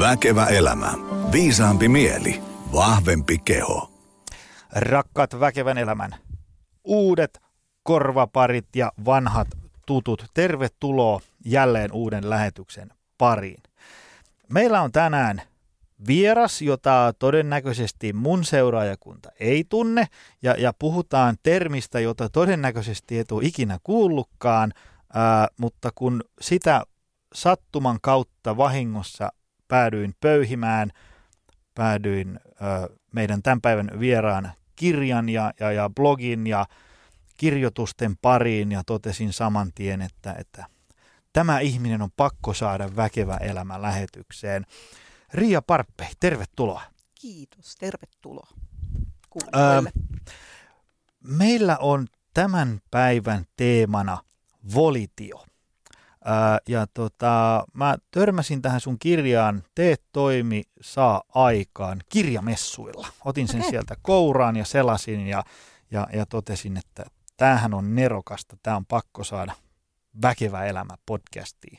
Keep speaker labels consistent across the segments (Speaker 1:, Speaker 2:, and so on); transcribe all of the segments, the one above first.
Speaker 1: Väkevä elämä. Viisaampi mieli. Vahvempi keho.
Speaker 2: Rakkaat väkevän elämän uudet korvaparit ja vanhat tutut, tervetuloa jälleen uuden lähetyksen pariin. Meillä on tänään vieras, jota todennäköisesti mun seuraajakunta ei tunne, ja, ja puhutaan termistä, jota todennäköisesti et ole ikinä kuullutkaan, ää, mutta kun sitä sattuman kautta vahingossa päädyin pöyhimään, päädyin ää, meidän tämän päivän vieraan kirjan ja, ja, ja blogin ja kirjoitusten pariin ja totesin saman tien, että, että tämä ihminen on pakko saada väkevä elämä lähetykseen. Riia Parppe, tervetuloa.
Speaker 3: Kiitos, tervetuloa.
Speaker 2: Öö, meillä on tämän päivän teemana volitio. Öö, ja tota, mä törmäsin tähän sun kirjaan Teet toimi, saa aikaan kirjamessuilla. Otin sen okay. sieltä kouraan ja selasin ja, ja, ja totesin, että tämähän on nerokasta, tämä on pakko saada väkevä elämä podcastiin.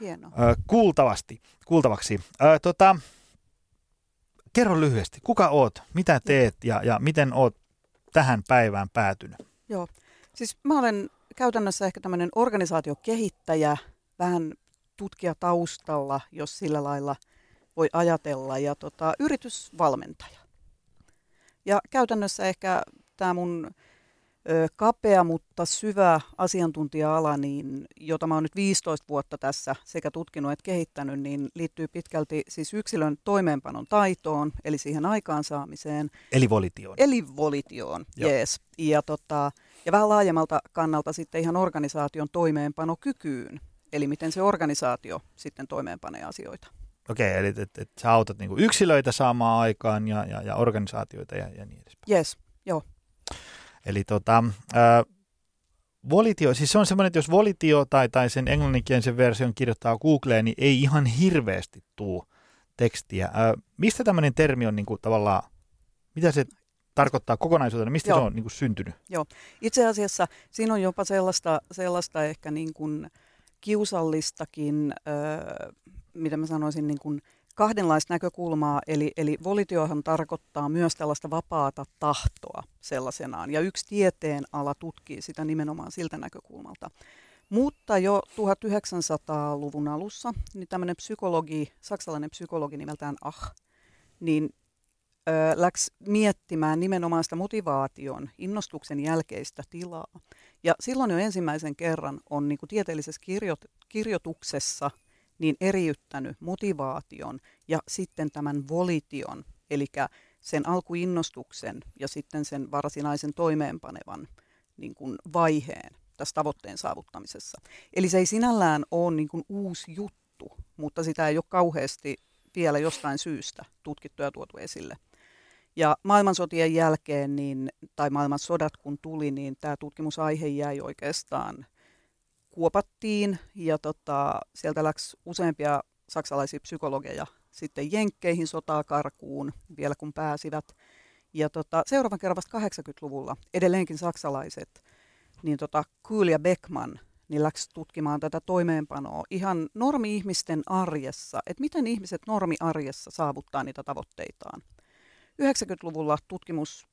Speaker 3: Hienoa.
Speaker 2: Öö, kuultavasti, kuultavaksi. Öö, tota, kerro lyhyesti, kuka oot, mitä teet ja, ja miten oot tähän päivään päätynyt?
Speaker 3: Joo, siis mä olen käytännössä ehkä tämmöinen organisaatiokehittäjä, vähän tutkija taustalla, jos sillä lailla voi ajatella, ja tota, yritysvalmentaja. Ja käytännössä ehkä tämä mun kapea, mutta syvä asiantuntija-ala, niin, jota mä oon nyt 15 vuotta tässä sekä tutkinut että kehittänyt, niin liittyy pitkälti siis yksilön toimeenpanon taitoon, eli siihen aikaansaamiseen.
Speaker 2: Eli volitioon.
Speaker 3: Eli volitioon, jees. Ja, tota, ja vähän laajemmalta kannalta sitten ihan organisaation toimeenpanokykyyn, eli miten se organisaatio sitten toimeenpanee asioita.
Speaker 2: Okei, okay, eli että et, et sä autat niinku yksilöitä saamaan aikaan ja, ja, ja organisaatioita ja, ja niin edespäin.
Speaker 3: Yes, joo.
Speaker 2: Eli tota, äh, Volitio, siis se on semmoinen, että jos Volitio tai, tai sen englanninkielisen version kirjoittaa Googleen, niin ei ihan hirveästi tuu tekstiä. Äh, mistä tämmöinen termi on niin kuin, tavallaan, mitä se tarkoittaa kokonaisuutena, mistä Joo. se on niin kuin, syntynyt?
Speaker 3: Joo, itse asiassa siinä on jopa sellaista, sellaista ehkä niin kuin kiusallistakin, äh, mitä mä sanoisin, niin kuin kahdenlaista näkökulmaa, eli, eli volitiohan tarkoittaa myös tällaista vapaata tahtoa sellaisenaan, ja yksi tieteen ala tutkii sitä nimenomaan siltä näkökulmalta. Mutta jo 1900-luvun alussa niin tämmöinen psykologi, saksalainen psykologi nimeltään Ah, niin ö, läks miettimään nimenomaan sitä motivaation, innostuksen jälkeistä tilaa. Ja silloin jo ensimmäisen kerran on niin kuin tieteellisessä kirjo- kirjoituksessa – niin eriyttänyt motivaation ja sitten tämän volition, eli sen alkuinnostuksen ja sitten sen varsinaisen toimeenpanevan niin kuin vaiheen tässä tavoitteen saavuttamisessa. Eli se ei sinällään ole niin kuin uusi juttu, mutta sitä ei ole kauheasti vielä jostain syystä tutkittu ja tuotu esille. Ja maailmansotien jälkeen, niin, tai maailmansodat kun tuli, niin tämä tutkimusaihe jäi oikeastaan kuopattiin ja tota, sieltä läksi useampia saksalaisia psykologeja sitten Jenkkeihin sotaa karkuun vielä kun pääsivät. Ja tota, seuraavan kerran vasta 80-luvulla edelleenkin saksalaiset, niin tota, Kuhl ja Beckman, niin läksi tutkimaan tätä toimeenpanoa ihan normi-ihmisten arjessa, että miten ihmiset normi-arjessa saavuttaa niitä tavoitteitaan. 90-luvulla tutkimus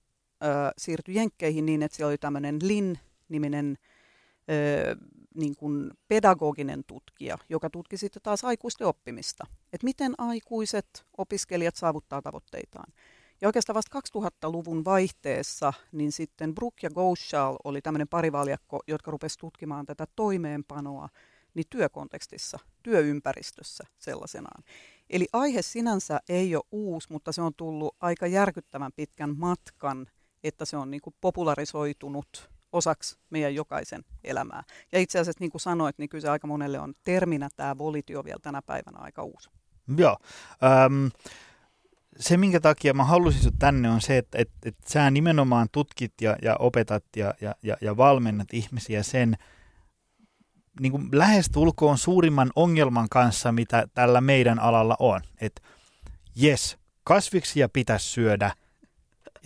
Speaker 3: ö, siirtyi Jenkkeihin niin, että siellä oli tämmöinen Lin-niminen niin kuin pedagoginen tutkija, joka tutki sitten taas aikuisten oppimista. Että miten aikuiset opiskelijat saavuttaa tavoitteitaan. Ja oikeastaan vasta 2000-luvun vaihteessa, niin sitten Brook ja Gouchal oli tämmöinen parivaljakko, jotka rupesi tutkimaan tätä toimeenpanoa niin työkontekstissa, työympäristössä sellaisenaan. Eli aihe sinänsä ei ole uusi, mutta se on tullut aika järkyttävän pitkän matkan, että se on niin kuin popularisoitunut osaksi meidän jokaisen elämää. Ja itse asiassa, niin kuin sanoit, niin kyllä se aika monelle on terminä tämä volitio vielä tänä päivänä aika uusi.
Speaker 2: Joo. Um, se, minkä takia mä halusin sinut tänne, on se, että, että, että sä nimenomaan tutkit ja, ja opetat ja, ja, ja, ja valmennat ihmisiä sen niin kuin lähestulkoon suurimman ongelman kanssa, mitä tällä meidän alalla on. Että jes, kasviksia pitäisi syödä,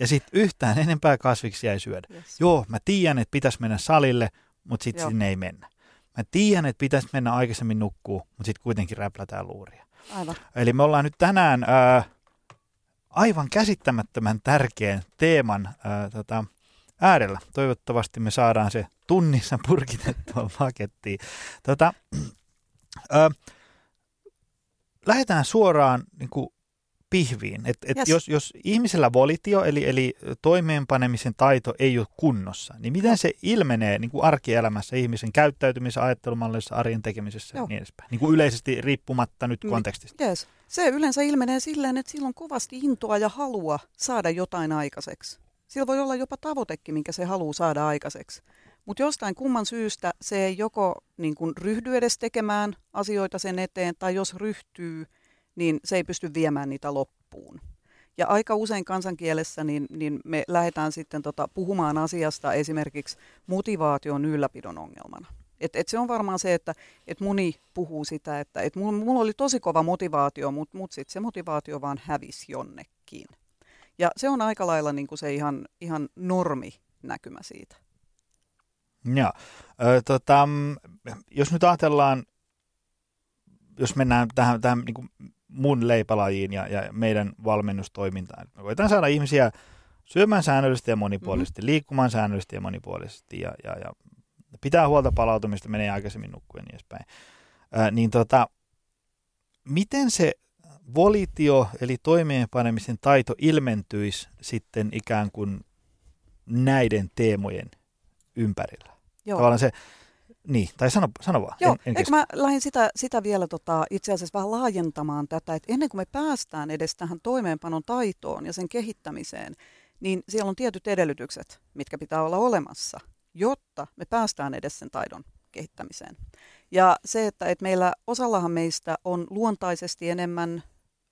Speaker 2: ja sitten yhtään enempää kasviksia ei syödä. Yes. Joo, mä tiedän, että pitäisi mennä salille, mutta sitten sinne ei mennä. Mä tiedän, että pitäisi mennä aikaisemmin nukkuu, mutta sitten kuitenkin räplätään luuria.
Speaker 3: Aivan.
Speaker 2: Eli me ollaan nyt tänään ää, aivan käsittämättömän tärkeän teeman ää, tota, äärellä. Toivottavasti me saadaan se tunnissa purkitettua pakettiin. Tota, ää, lähdetään suoraan niin kuin pihviin. Et, et yes. jos, jos ihmisellä volitio, eli, eli toimeenpanemisen taito ei ole kunnossa, niin miten se ilmenee niin kuin arkielämässä ihmisen käyttäytymisessä, ajattelumallissa, arjen tekemisessä ja niin edespäin? Niin kuin yleisesti riippumatta nyt kontekstista.
Speaker 3: Yes. Se yleensä ilmenee silleen, että sillä on kovasti intoa ja halua saada jotain aikaiseksi. Sillä voi olla jopa tavoitekin, minkä se haluaa saada aikaiseksi. Mutta jostain kumman syystä se ei joko niin kun ryhdy edes tekemään asioita sen eteen, tai jos ryhtyy, niin se ei pysty viemään niitä loppuun. Ja aika usein kansankielessä niin, niin me lähdetään sitten tota, puhumaan asiasta esimerkiksi motivaation ylläpidon ongelmana. Et, et se on varmaan se, että et moni puhuu sitä, että et mulla, mulla oli tosi kova motivaatio, mutta mut sitten se motivaatio vaan hävisi jonnekin. Ja se on aika lailla niin kuin se ihan, ihan normi näkymä siitä.
Speaker 2: Ja, ö, tota, jos nyt ajatellaan, jos mennään tähän, tähän niin kuin mun leipälajiin ja, ja meidän valmennustoimintaan. Me koetaan saada ihmisiä syömään säännöllisesti ja monipuolisesti, mm-hmm. liikkumaan säännöllisesti ja monipuolisesti ja, ja, ja pitää huolta palautumista, menee aikaisemmin nukkuen niin edespäin. Ää, niin tota, miten se volitio eli toimeenpanemisen taito ilmentyisi sitten ikään kuin näiden teemojen ympärillä? Joo. Tavallaan se, niin, tai sano, sano vaan.
Speaker 3: Joo, en, en eikö mä lähdin sitä, sitä vielä tota, itse asiassa vähän laajentamaan tätä, että ennen kuin me päästään edes tähän toimeenpanon taitoon ja sen kehittämiseen, niin siellä on tietyt edellytykset, mitkä pitää olla olemassa, jotta me päästään edes sen taidon kehittämiseen. Ja se, että, että meillä osallahan meistä on luontaisesti enemmän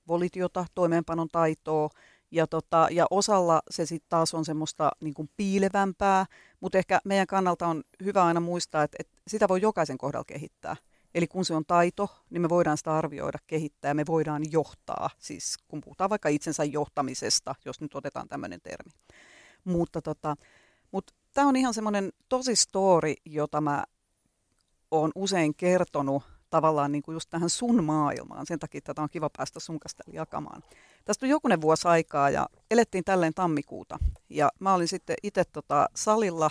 Speaker 3: volitiota, toimeenpanon taitoa, ja, tota, ja osalla se sitten taas on semmoista niin kuin piilevämpää, mutta ehkä meidän kannalta on hyvä aina muistaa, että, että sitä voi jokaisen kohdalla kehittää. Eli kun se on taito, niin me voidaan sitä arvioida, kehittää ja me voidaan johtaa. Siis kun puhutaan vaikka itsensä johtamisesta, jos nyt otetaan tämmöinen termi. Mutta tota, mutta tämä on ihan semmoinen tosi story, jota mä oon usein kertonut tavallaan niin kuin just tähän sun maailmaan. Sen takia tätä on kiva päästä sun kanssa jakamaan. Tästä on jokunen vuosi aikaa ja elettiin tälleen tammikuuta. Ja mä olin sitten itse tota salilla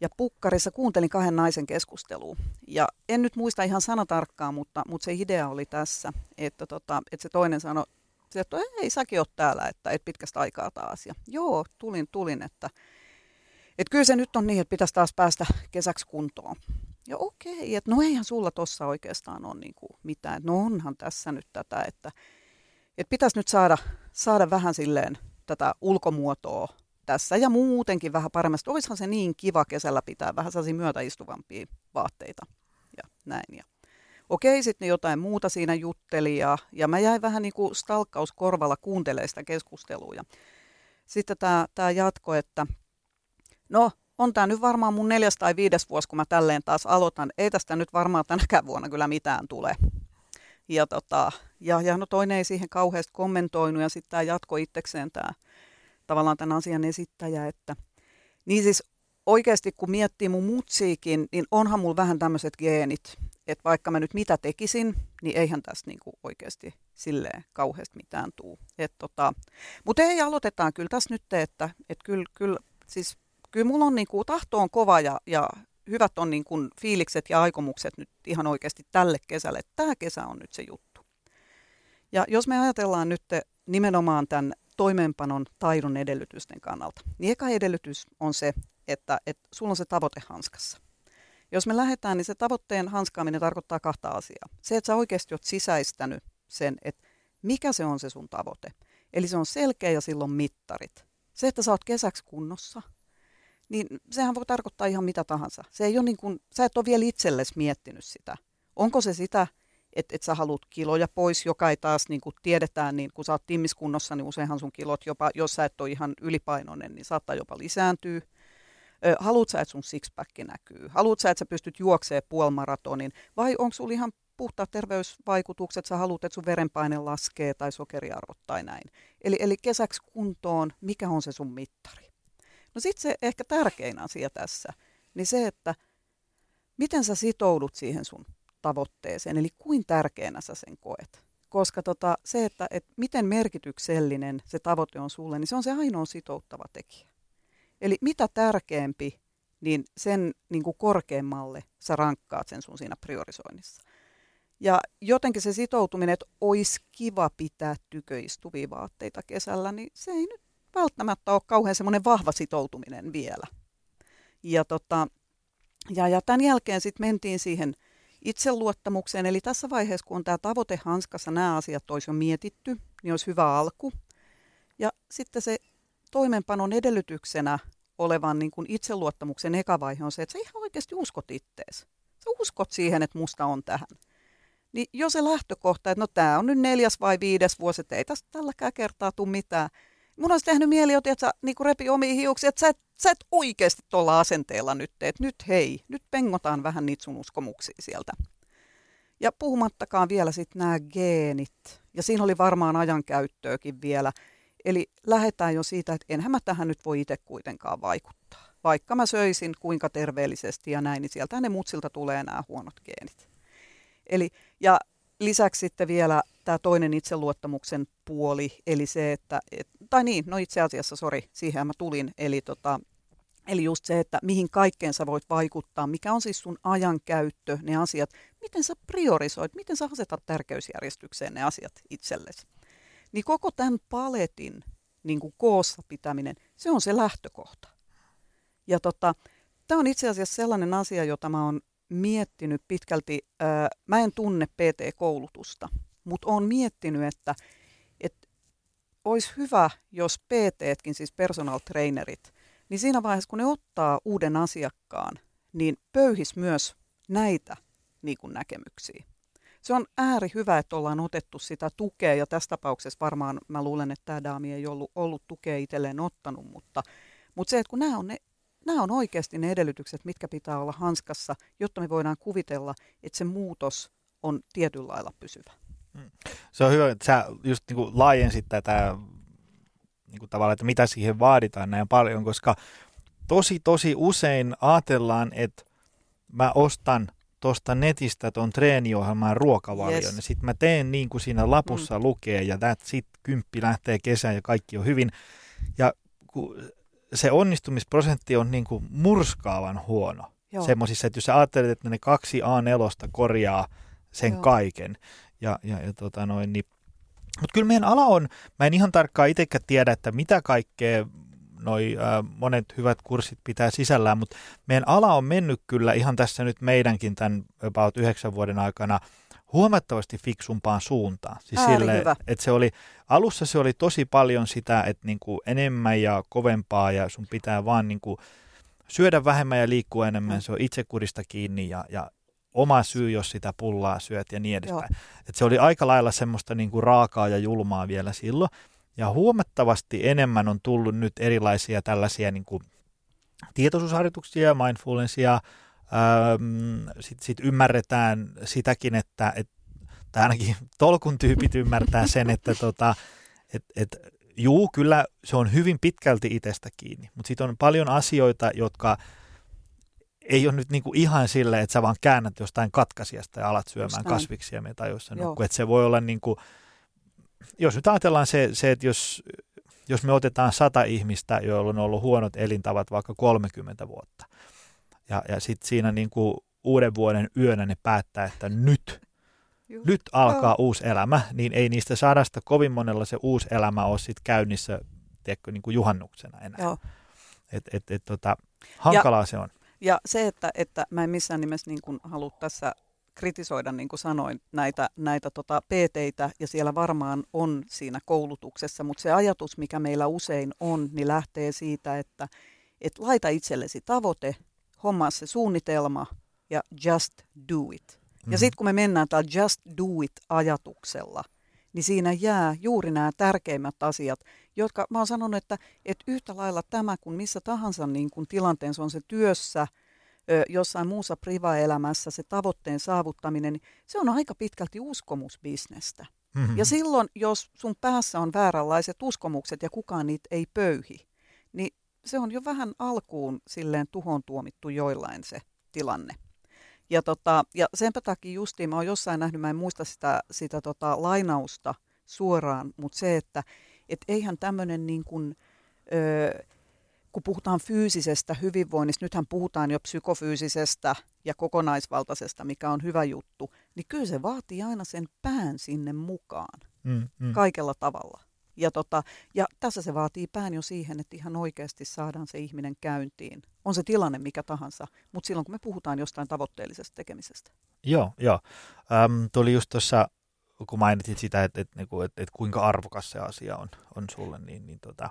Speaker 3: ja pukkarissa kuuntelin kahden naisen keskustelua. Ja en nyt muista ihan sanatarkkaa, mutta, mutta se idea oli tässä, että, tota, että se toinen sanoi, että ei säkin ole täällä, että et pitkästä aikaa taas. Ja joo, tulin, tulin, että, että kyllä se nyt on niin, että pitäisi taas päästä kesäksi kuntoon. Ja okei, että no eihän sulla tuossa oikeastaan ole niin kuin mitään. No onhan tässä nyt tätä, että, että pitäisi nyt saada, saada vähän silleen tätä ulkomuotoa tässä ja muutenkin vähän paremmasti. Olisihan se niin kiva kesällä pitää vähän sellaisia myötäistuvampia vaatteita ja näin. Ja okei, sitten jotain muuta siinä jutteli ja, ja mä jäin vähän niin kuin stalkkauskorvalla kuuntelemaan sitä keskustelua. Ja sitten tämä, tämä jatko, että no on tämä nyt varmaan mun neljäs tai viides vuosi, kun mä tälleen taas aloitan. Ei tästä nyt varmaan tänäkään vuonna kyllä mitään tule. Ja, tota, ja, ja no toinen ei siihen kauheasti kommentoinut ja sitten tämä jatko itsekseen tämä tavallaan tämän asian esittäjä, että niin siis oikeasti kun miettii mun mutsiikin, niin onhan mulla vähän tämmöiset geenit, että vaikka mä nyt mitä tekisin, niin eihän tästä niinku oikeasti silleen kauheasti mitään tuu. tota, Mutta ei aloitetaan kyllä tässä nyt, että et kyllä, kyllä siis kyllä mulla on niin kuin, tahto on kova ja, ja hyvät on niin kuin, fiilikset ja aikomukset nyt ihan oikeasti tälle kesälle. Tämä kesä on nyt se juttu. Ja jos me ajatellaan nyt nimenomaan tämän toimeenpanon taidon edellytysten kannalta, niin eka edellytys on se, että, että sulla on se tavoite hanskassa. Jos me lähdetään, niin se tavoitteen hanskaaminen tarkoittaa kahta asiaa. Se, että sä oikeasti oot sisäistänyt sen, että mikä se on se sun tavoite. Eli se on selkeä ja silloin mittarit. Se, että sä oot kesäksi kunnossa, niin sehän voi tarkoittaa ihan mitä tahansa. Se ei ole niin kuin, sä et ole vielä itsellesi miettinyt sitä. Onko se sitä, että et sä haluat kiloja pois, joka ei taas niin kuin tiedetään, niin kun sä oot timmiskunnossa, niin useinhan sun kilot jopa, jos sä et ole ihan ylipainoinen, niin saattaa jopa lisääntyä. Haluat sä, että sun sixpack näkyy? Haluat sä, että sä pystyt juoksemaan puolimaratonin? Vai onko sulla ihan puhtaat terveysvaikutukset, sä haluat, että sun verenpaine laskee tai sokeriarvot tai näin. Eli, eli kesäksi kuntoon, mikä on se sun mittari? No sitten se ehkä tärkein asia tässä, niin se, että miten sä sitoudut siihen sun tavoitteeseen, eli kuin tärkeänä sä sen koet. Koska tota, se, että et miten merkityksellinen se tavoite on sulle, niin se on se ainoa sitouttava tekijä. Eli mitä tärkeämpi, niin sen niin kuin korkeammalle sä rankkaat sen sun siinä priorisoinnissa. Ja jotenkin se sitoutuminen, että olisi kiva pitää tyköistuvia vaatteita kesällä, niin se ei nyt välttämättä ole kauhean semmoinen vahva sitoutuminen vielä. Ja, tota, ja, ja tämän jälkeen sitten mentiin siihen itseluottamukseen. Eli tässä vaiheessa, kun on tämä tavoite hanskassa, nämä asiat olisi jo mietitty, niin olisi hyvä alku. Ja sitten se toimenpanon edellytyksenä olevan niin kuin itseluottamuksen eka vaihe on se, että sä ihan oikeasti uskot ittees. Sä uskot siihen, että musta on tähän. Niin jo se lähtökohta, että no tämä on nyt neljäs vai viides vuosi, että ei tästä tälläkään kertaa tule mitään. Mun olisi tehnyt mieli, että sä niin repi omiin hiuksia, että sä et, sä et oikeasti tuolla asenteella nyt teet. Nyt hei, nyt pengotaan vähän niitä sun uskomuksia sieltä. Ja puhumattakaan vielä sitten nämä geenit. Ja siinä oli varmaan ajankäyttöäkin vielä. Eli lähdetään jo siitä, että enhän mä tähän nyt voi itse kuitenkaan vaikuttaa. Vaikka mä söisin kuinka terveellisesti ja näin, niin sieltä ne mutsilta tulee nämä huonot geenit. Eli, ja lisäksi sitten vielä tämä toinen itseluottamuksen puoli, eli se, että, et, tai niin, no itse asiassa, sori, siihen mä tulin, eli, tota, eli just se, että mihin kaikkeen sä voit vaikuttaa, mikä on siis sun ajankäyttö, ne asiat, miten sä priorisoit, miten sä asetat tärkeysjärjestykseen ne asiat itsellesi. Niin koko tämän paletin niin kuin koossa pitäminen, se on se lähtökohta. Ja tota, tämä on itse asiassa sellainen asia, jota mä oon miettinyt pitkälti, ää, mä en tunne PT-koulutusta, mutta olen miettinyt, että olisi hyvä, jos PTtkin, siis personal trainerit, niin siinä vaiheessa, kun ne ottaa uuden asiakkaan, niin pöyhis myös näitä niin kuin näkemyksiä. Se on ääri hyvä, että ollaan otettu sitä tukea, ja tässä tapauksessa varmaan mä luulen, että tämä daami ei ollut, ollut tukea itselleen ottanut, mutta, mutta se, että kun nämä on ne nämä on oikeasti ne edellytykset, mitkä pitää olla hanskassa, jotta me voidaan kuvitella, että se muutos on tietyllä lailla pysyvä.
Speaker 2: Mm. Se on hyvä, että sä just niin kuin laajensit tätä niin kuin tavallaan, että mitä siihen vaaditaan näin paljon, koska tosi tosi usein ajatellaan, että mä ostan tuosta netistä tuon treeniohjelman ruokavalion, yes. ja sitten mä teen niin kuin siinä lapussa mm. lukee, ja sitten kymppi lähtee kesään ja kaikki on hyvin. Ja se onnistumisprosentti on niin kuin murskaavan huono. Semmoisissa, että jos sä ajattelet, että ne kaksi A4 korjaa sen Joo. kaiken. Ja, ja, ja tota noin, niin. Mutta kyllä meidän ala on, mä en ihan tarkkaan itsekään tiedä, että mitä kaikkea noi äh, monet hyvät kurssit pitää sisällään, mutta meidän ala on mennyt kyllä ihan tässä nyt meidänkin tämän about yhdeksän vuoden aikana – huomattavasti fiksumpaan suuntaan.
Speaker 3: Siis sille, hyvä.
Speaker 2: että se oli, alussa se oli tosi paljon sitä, että niin kuin enemmän ja kovempaa ja sun pitää vaan niin kuin syödä vähemmän ja liikkua enemmän, mm. se on itsekurista kiinni ja, ja oma syy, jos sitä pullaa syöt ja niin edespäin. Et se oli aika lailla semmoista niin kuin raakaa ja julmaa vielä silloin. Ja huomattavasti enemmän on tullut nyt erilaisia tällaisia niin kuin tietoisuusharjoituksia, mindfulnessia, sitten sit ymmärretään sitäkin, että, et, tai ainakin tolkun tyypit ymmärtää sen, että tota, et, et, juu, kyllä se on hyvin pitkälti itsestä kiinni, mutta sitten on paljon asioita, jotka ei ole nyt niinku ihan sille, että sä vaan käännät jostain katkaisijasta ja alat syömään kasviksia tai nukkuu. Että se voi olla niinku, jos nyt ajatellaan se, se että jos, jos me otetaan sata ihmistä, joilla on ollut huonot elintavat vaikka 30 vuotta, ja, ja sitten siinä niin kuin uuden vuoden yönä ne päättää, että nyt, Juh. nyt alkaa oh. uusi elämä, niin ei niistä sadasta kovin monella se uusi elämä ole sitten käynnissä tiedätkö, niin kuin juhannuksena enää. Joo. Et, et, et, tota, hankalaa ja, se on.
Speaker 3: Ja se, että, että mä en missään nimessä niin kuin halua tässä kritisoida, niin kuin sanoin, näitä, näitä tota PT-tä, ja siellä varmaan on siinä koulutuksessa, mutta se ajatus, mikä meillä usein on, niin lähtee siitä, että et laita itsellesi tavoite, hommaa se suunnitelma ja just do it. Mm-hmm. Ja sitten kun me mennään tällä just do it ajatuksella, niin siinä jää juuri nämä tärkeimmät asiat, jotka mä oon sanonut, että, että yhtä lailla tämä kuin missä tahansa niin kuin tilanteessa on se työssä, jossain muussa priva-elämässä se tavoitteen saavuttaminen, niin se on aika pitkälti uskomusbisnestä. Mm-hmm. Ja silloin, jos sun päässä on vääränlaiset uskomukset ja kukaan niitä ei pöyhi, niin se on jo vähän alkuun silleen tuhon tuomittu joillain se tilanne. Ja, tota, ja senpä takia justiin, mä oon jossain nähnyt, mä en muista sitä, sitä tota, lainausta suoraan, mutta se, että et eihän tämmöinen niin kuin, ö, kun puhutaan fyysisestä hyvinvoinnista, nythän puhutaan jo psykofyysisestä ja kokonaisvaltaisesta, mikä on hyvä juttu, niin kyllä se vaatii aina sen pään sinne mukaan mm, mm. kaikella tavalla. Ja, tota, ja tässä se vaatii pään jo siihen, että ihan oikeasti saadaan se ihminen käyntiin. On se tilanne mikä tahansa, mutta silloin kun me puhutaan jostain tavoitteellisesta tekemisestä.
Speaker 2: Joo, joo. Öm, tuli just tuossa, kun mainitsit sitä, että, että, että, että, että kuinka arvokas se asia on, on sulle, niin, niin tota,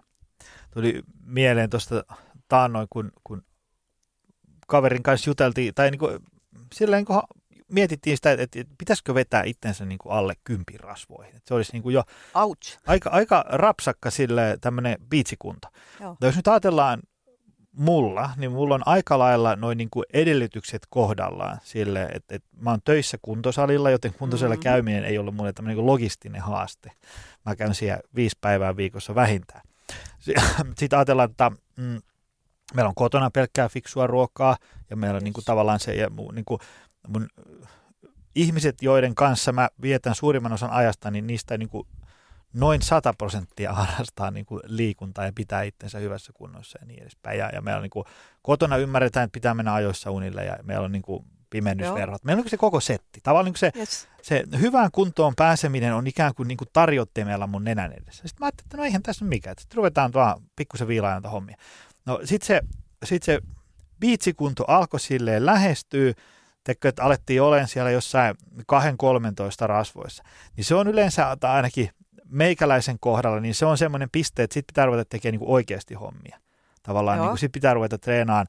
Speaker 2: tuli mieleen tuosta taannoin, kun, kun kaverin kanssa juteltiin, tai niin kuin, silleen kun mietittiin sitä, että, että pitäisikö vetää itsensä niin kuin alle kympin rasvoihin. Että se olisi niin kuin jo
Speaker 3: Ouch.
Speaker 2: aika, aika rapsakka sille tämmöinen biitsikunta. Joo. jos nyt ajatellaan mulla, niin mulla on aika lailla noin niin kuin edellytykset kohdallaan sille, että, että mä oon töissä kuntosalilla, joten kuntosalilla mm-hmm. käyminen ei ollut mulle tämmöinen niin logistinen haaste. Mä käyn siellä viisi päivää viikossa vähintään. Sitten ajatellaan, että mm, meillä on kotona pelkkää fiksua ruokaa ja meillä on niin kuin, tavallaan se, ja niin kuin, mun ihmiset, joiden kanssa mä vietän suurimman osan ajasta, niin niistä niin kuin noin 100 prosenttia harrastaa niin kuin liikuntaa ja pitää itsensä hyvässä kunnossa ja niin edespäin. Ja, ja meillä on niin kuin, kotona ymmärretään, että pitää mennä ajoissa unille ja meillä on niin kuin pimennysverhot. Meillä on se koko setti. Tavallaan niin se, yes. se hyvään kuntoon pääseminen on ikään kuin, niin kuin tarjottimella mun nenän edessä. Sitten mä ajattelin, että no eihän tässä ole mikään. Sitten ruvetaan vaan pikkusen viilaajan hommia. No sitten se, sit se biitsikunto alkoi silleen lähestyä, Teikö, että alettiin olemaan siellä jossain 2-13 rasvoissa, niin se on yleensä ainakin meikäläisen kohdalla, niin se on semmoinen piste, että sitten pitää ruveta tekemään niin oikeasti hommia. Tavallaan niin sitten pitää ruveta treenaamaan,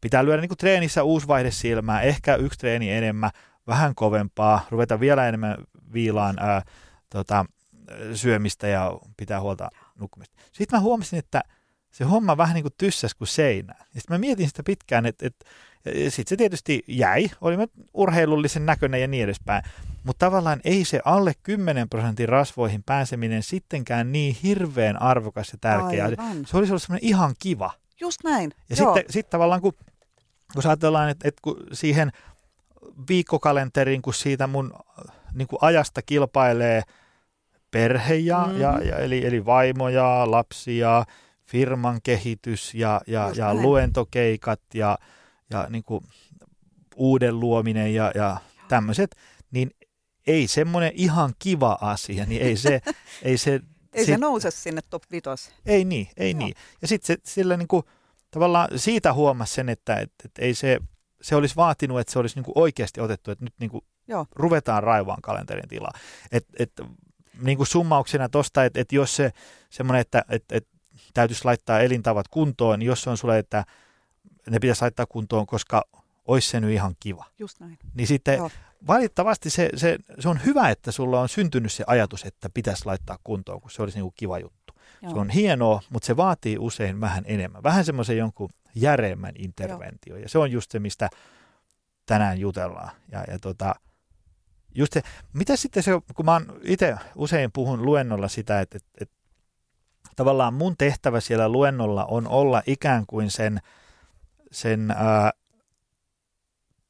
Speaker 2: pitää lyödä niin kuin treenissä uusi vaihde silmään, ehkä yksi treeni enemmän, vähän kovempaa, ruveta vielä enemmän viilaan ää, tota, syömistä ja pitää huolta nukkumista. Sitten mä huomasin, että se homma vähän niin kuin tyssäs kuin seinä. Ja sitten mä mietin sitä pitkään, että, että sitten se tietysti jäi, olimme urheilullisen näköinen ja niin edespäin. Mutta tavallaan ei se alle 10 prosentin rasvoihin pääseminen sittenkään niin hirveän arvokas ja tärkeä. Aivan. Se olisi ollut semmoinen ihan kiva.
Speaker 3: Just näin.
Speaker 2: Ja Joo. sitten sit tavallaan, kun, kun ajatellaan, että, että kun siihen viikkokalenteriin, kun siitä mun niin kuin ajasta kilpailee perhe ja, mm. ja, ja eli, eli vaimo ja lapsi ja firman kehitys ja, ja, ja luentokeikat ja, ja niin kuin uuden luominen ja, ja tämmöiset, niin ei semmoinen ihan kiva asia, niin ei se... ei se,
Speaker 3: ei sit, se nouse sinne top 5.
Speaker 2: Ei niin, ei no. niin. Ja sitten sillä niin kuin, tavallaan siitä huomasi sen, että et, et ei se, se olisi vaatinut, että se olisi niin kuin oikeasti otettu, että nyt niin kuin Joo. ruvetaan raivaan kalenterin tilaa. Et, et, niin kuin summauksena tuosta, että et jos se semmoinen, että et, et täytyisi laittaa elintavat kuntoon, niin jos se on sulle, että ne pitäisi laittaa kuntoon, koska olisi se nyt ihan kiva.
Speaker 3: Just näin.
Speaker 2: Niin sitten Joo. valitettavasti se, se, se on hyvä, että sulla on syntynyt se ajatus, että pitäisi laittaa kuntoon, kun se olisi niin kiva juttu. Joo. Se on hienoa, mutta se vaatii usein vähän enemmän. Vähän semmoisen jonkun järeemmän interventio. Joo. Ja se on just se, mistä tänään jutellaan. Ja, ja tota, just se, mitä sitten se, kun mä itse usein puhun luennolla sitä, että, että, että tavallaan mun tehtävä siellä luennolla on olla ikään kuin sen, sen ää,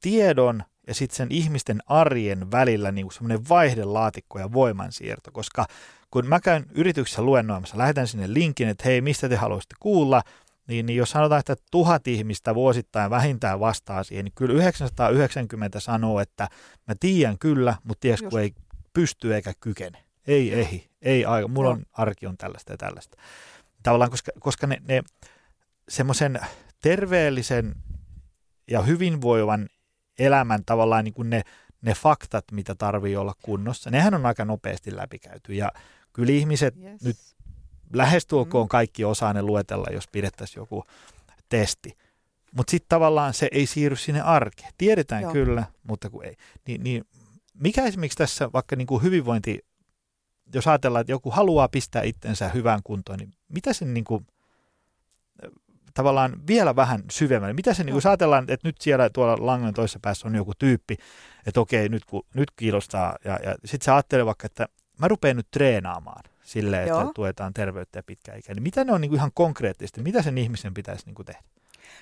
Speaker 2: tiedon ja sitten sen ihmisten arjen välillä niin semmoinen vaihdelaatikko ja voimansiirto, koska kun mä käyn yrityksessä luennoimassa, lähetän sinne linkin, että hei, mistä te haluaisitte kuulla, niin, niin jos sanotaan, että tuhat ihmistä vuosittain vähintään vastaa siihen, niin kyllä 990 sanoo, että mä tiedän kyllä, mutta ties kun ei pysty eikä kykene. Ei ei, ei aika. Mulla on, arki on tällaista ja tällaista. Tavallaan, koska, koska ne, ne semmoisen terveellisen ja hyvinvoivan elämän tavallaan niin kuin ne, ne faktat, mitä tarvii olla kunnossa, nehän on aika nopeasti läpikäyty. Ja kyllä ihmiset yes. nyt lähestulkoon mm. kaikki osaa ne luetella, jos pidettäisiin joku testi. Mutta sitten tavallaan se ei siirry sinne arkeen. Tiedetään Joo. kyllä, mutta kun ei. Ni, niin mikä esimerkiksi tässä vaikka niin kuin hyvinvointi, jos ajatellaan, että joku haluaa pistää itsensä hyvään kuntoon, niin mitä sen niin kuin, tavallaan vielä vähän syvemmälle. Mitä se, niin kun ajatellaan, että nyt siellä tuolla langan toisessa päässä on joku tyyppi, että okei, nyt, kun, nyt kiinnostaa, ja, ja sitten sä ajattelee vaikka, että mä rupean nyt treenaamaan silleen, Joo. että tuetaan terveyttä ja pitkäikäistä. Niin mitä ne on niin kuin ihan konkreettisesti, mitä sen ihmisen pitäisi niin kuin tehdä?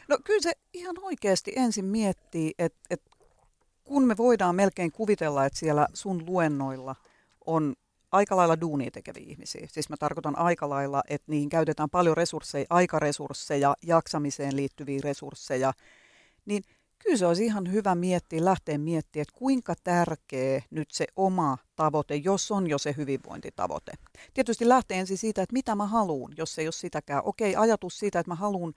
Speaker 3: No kyllä se ihan oikeasti ensin miettii, että, että kun me voidaan melkein kuvitella, että siellä sun luennoilla on aika lailla duunia tekeviä ihmisiä. Siis mä tarkoitan aika lailla, että niihin käytetään paljon resursseja, aikaresursseja, jaksamiseen liittyviä resursseja, niin kyllä se olisi ihan hyvä miettiä, lähteä miettimään, että kuinka tärkeä nyt se oma tavoite, jos on jo se hyvinvointitavoite. Tietysti lähtee ensin siitä, että mitä mä haluan, jos ei ole sitäkään. Okei, ajatus siitä, että mä haluan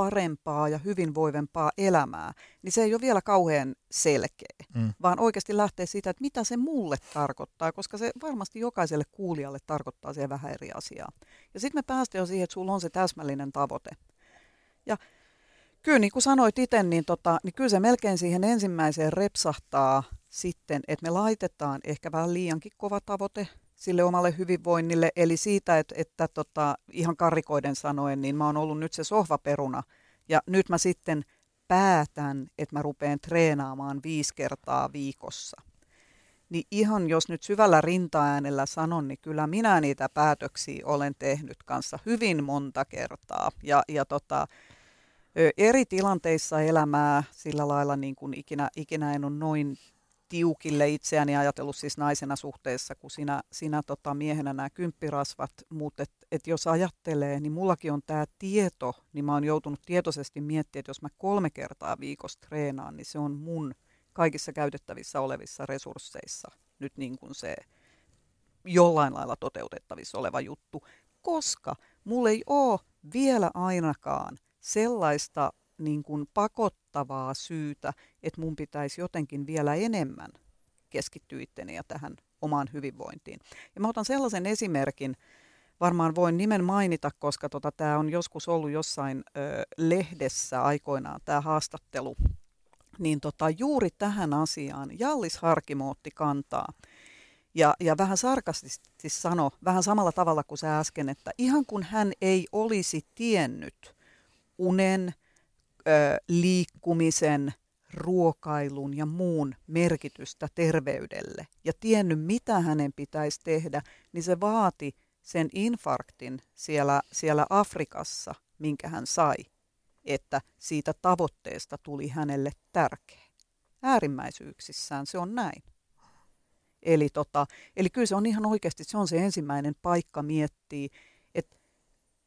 Speaker 3: parempaa ja hyvinvoivempaa elämää, niin se ei ole vielä kauhean selkeä, mm. vaan oikeasti lähtee siitä, että mitä se mulle tarkoittaa, koska se varmasti jokaiselle kuulijalle tarkoittaa siihen vähän eri asiaa. Ja sitten me päästään jo siihen, että sulla on se täsmällinen tavoite. Ja kyllä niin kuin sanoit itse, niin, tota, niin kyllä se melkein siihen ensimmäiseen repsahtaa sitten, että me laitetaan ehkä vähän liiankin kova tavoite sille omalle hyvinvoinnille. Eli siitä, että, että tota, ihan karikoiden sanoen, niin mä oon ollut nyt se sohvaperuna. Ja nyt mä sitten päätän, että mä rupean treenaamaan viisi kertaa viikossa. Niin ihan jos nyt syvällä rintaäänellä sanon, niin kyllä minä niitä päätöksiä olen tehnyt kanssa hyvin monta kertaa. Ja, ja tota, eri tilanteissa elämää sillä lailla niin kuin ikinä, ikinä en ole noin tiukille itseäni ajatellut siis naisena suhteessa, kun sinä, sinä tota, miehenä nämä kymppirasvat, mutta et, et jos ajattelee, niin mullakin on tämä tieto, niin mä oon joutunut tietoisesti miettimään, että jos mä kolme kertaa viikossa treenaan, niin se on mun kaikissa käytettävissä olevissa resursseissa nyt niin kuin se jollain lailla toteutettavissa oleva juttu, koska mulla ei ole vielä ainakaan sellaista niin kuin pakottavaa syytä, että mun pitäisi jotenkin vielä enemmän keskittyä itteni ja tähän omaan hyvinvointiin. Ja mä otan sellaisen esimerkin, varmaan voin nimen mainita, koska tota, tämä on joskus ollut jossain ö, lehdessä aikoinaan tämä haastattelu, niin tota, juuri tähän asiaan Jallis Harkimo otti kantaa. Ja, ja vähän sarkastisesti sano, vähän samalla tavalla kuin sä äsken, että ihan kun hän ei olisi tiennyt unen, liikkumisen, ruokailun ja muun merkitystä terveydelle ja tiennyt, mitä hänen pitäisi tehdä, niin se vaati sen infarktin siellä, siellä Afrikassa, minkä hän sai, että siitä tavoitteesta tuli hänelle tärkeä. Äärimmäisyyksissään se on näin. Eli, tota, eli kyllä se on ihan oikeasti, se on se ensimmäinen paikka miettiä, että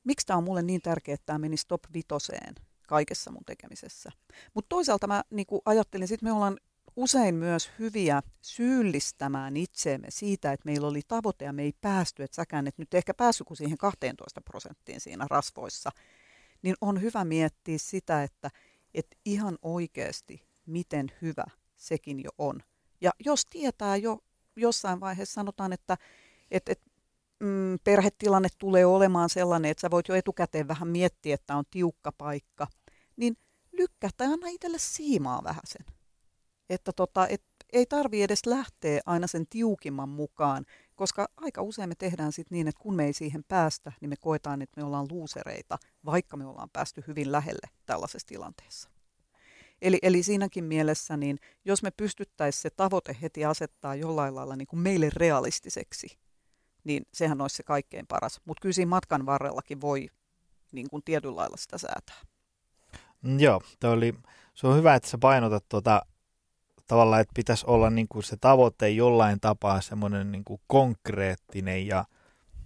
Speaker 3: miksi tämä on mulle niin tärkeää, että tämä meni stop vitoseen – kaikessa mun tekemisessä. Mutta toisaalta mä niin ajattelin, että me ollaan usein myös hyviä syyllistämään itseemme siitä, että meillä oli tavoite ja me ei päästy, että säkään et nyt ehkä päässyt kuin siihen 12 prosenttiin siinä rasvoissa, niin on hyvä miettiä sitä, että, että ihan oikeasti miten hyvä sekin jo on. Ja jos tietää jo jossain vaiheessa, sanotaan, että, että, että mm, perhetilanne tulee olemaan sellainen, että sä voit jo etukäteen vähän miettiä, että on tiukka paikka, niin lykkää tai anna itselle siimaa vähän sen. Että tota, et, ei tarvi edes lähteä aina sen tiukimman mukaan, koska aika usein me tehdään sit niin, että kun me ei siihen päästä, niin me koetaan, että me ollaan luusereita, vaikka me ollaan päästy hyvin lähelle tällaisessa tilanteessa. Eli, eli siinäkin mielessä, niin jos me pystyttäisiin se tavoite heti asettaa jollain lailla niin kuin meille realistiseksi, niin sehän olisi se kaikkein paras. Mutta kyllä siinä matkan varrellakin voi niin kuin tietyllä lailla sitä säätää.
Speaker 2: Mm, joo, oli, se on hyvä, että sä painotat tuota, tavallaan, että pitäisi olla niin kuin se tavoite jollain tapaa semmoinen niin kuin konkreettinen ja,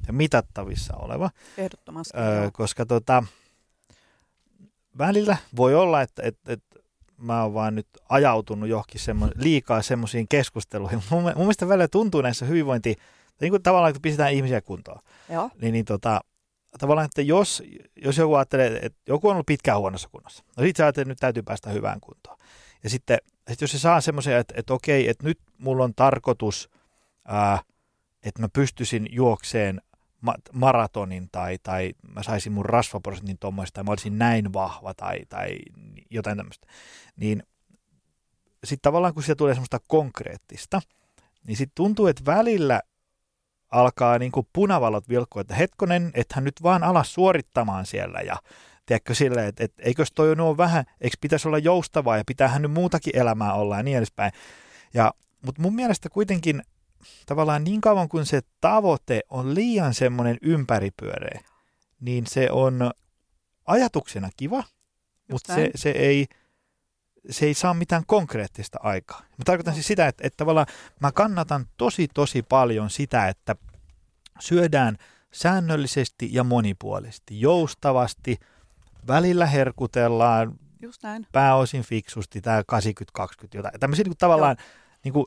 Speaker 2: ja mitattavissa oleva.
Speaker 3: Ehdottomasti.
Speaker 2: Öö, koska tota, välillä voi olla, että, että, että mä oon vaan nyt ajautunut johonkin semmo, liikaa semmoisiin keskusteluihin. Mun, mun mielestä välillä tuntuu näissä hyvinvointi, niin kuin tavallaan, kun pistetään ihmisiä kuntoon,
Speaker 3: Joo.
Speaker 2: niin, niin tota, tavallaan, että jos, jos joku ajattelee, että joku on ollut pitkään huonossa kunnossa, no sitten sä ajattelet, että nyt täytyy päästä hyvään kuntoon. Ja sitten, että jos se saa semmoisen, että, että okei, että nyt mulla on tarkoitus, ää, että mä pystyisin juokseen maratonin tai, tai mä saisin mun rasvaprosentin tuommoista tai mä olisin näin vahva tai, tai jotain tämmöistä, niin sitten tavallaan kun siellä tulee semmoista konkreettista, niin sitten tuntuu, että välillä alkaa niin kuin punavalot vilkkua, että hetkonen, hän nyt vaan alas suorittamaan siellä ja tiedätkö sille, että, että eikös toi ole vähän, eikö pitäisi olla joustavaa ja pitäähän nyt muutakin elämää olla ja niin edespäin. Ja, mutta mun mielestä kuitenkin tavallaan niin kauan kuin se tavoite on liian semmoinen ympäripyöreä, niin se on ajatuksena kiva, mutta se, se ei, se ei saa mitään konkreettista aikaa. Mä tarkoitan siis sitä, että, että tavallaan mä kannatan tosi tosi paljon sitä, että syödään säännöllisesti ja monipuolisesti, joustavasti, välillä herkutellaan,
Speaker 3: Just näin.
Speaker 2: pääosin fiksusti, tämä 80-20 jotain. Tämmöisiä niin kuin, tavallaan, niin kuin,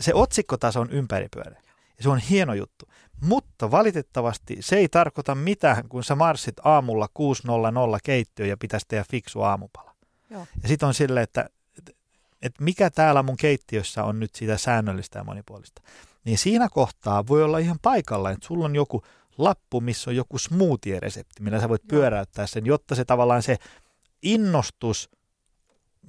Speaker 2: se otsikkotaso on ympäripyörä. Ja se on hieno juttu. Mutta valitettavasti se ei tarkoita mitään, kun sä marssit aamulla 6.00 keittiöön ja pitäisi tehdä fiksu aamupala.
Speaker 3: Joo.
Speaker 2: Ja sitten on silleen, että, että, että mikä täällä mun keittiössä on nyt sitä säännöllistä ja monipuolista. Niin siinä kohtaa voi olla ihan paikalla, että sulla on joku lappu, missä on joku smoothie-resepti, millä sä voit
Speaker 3: Joo.
Speaker 2: pyöräyttää sen, jotta se tavallaan se innostus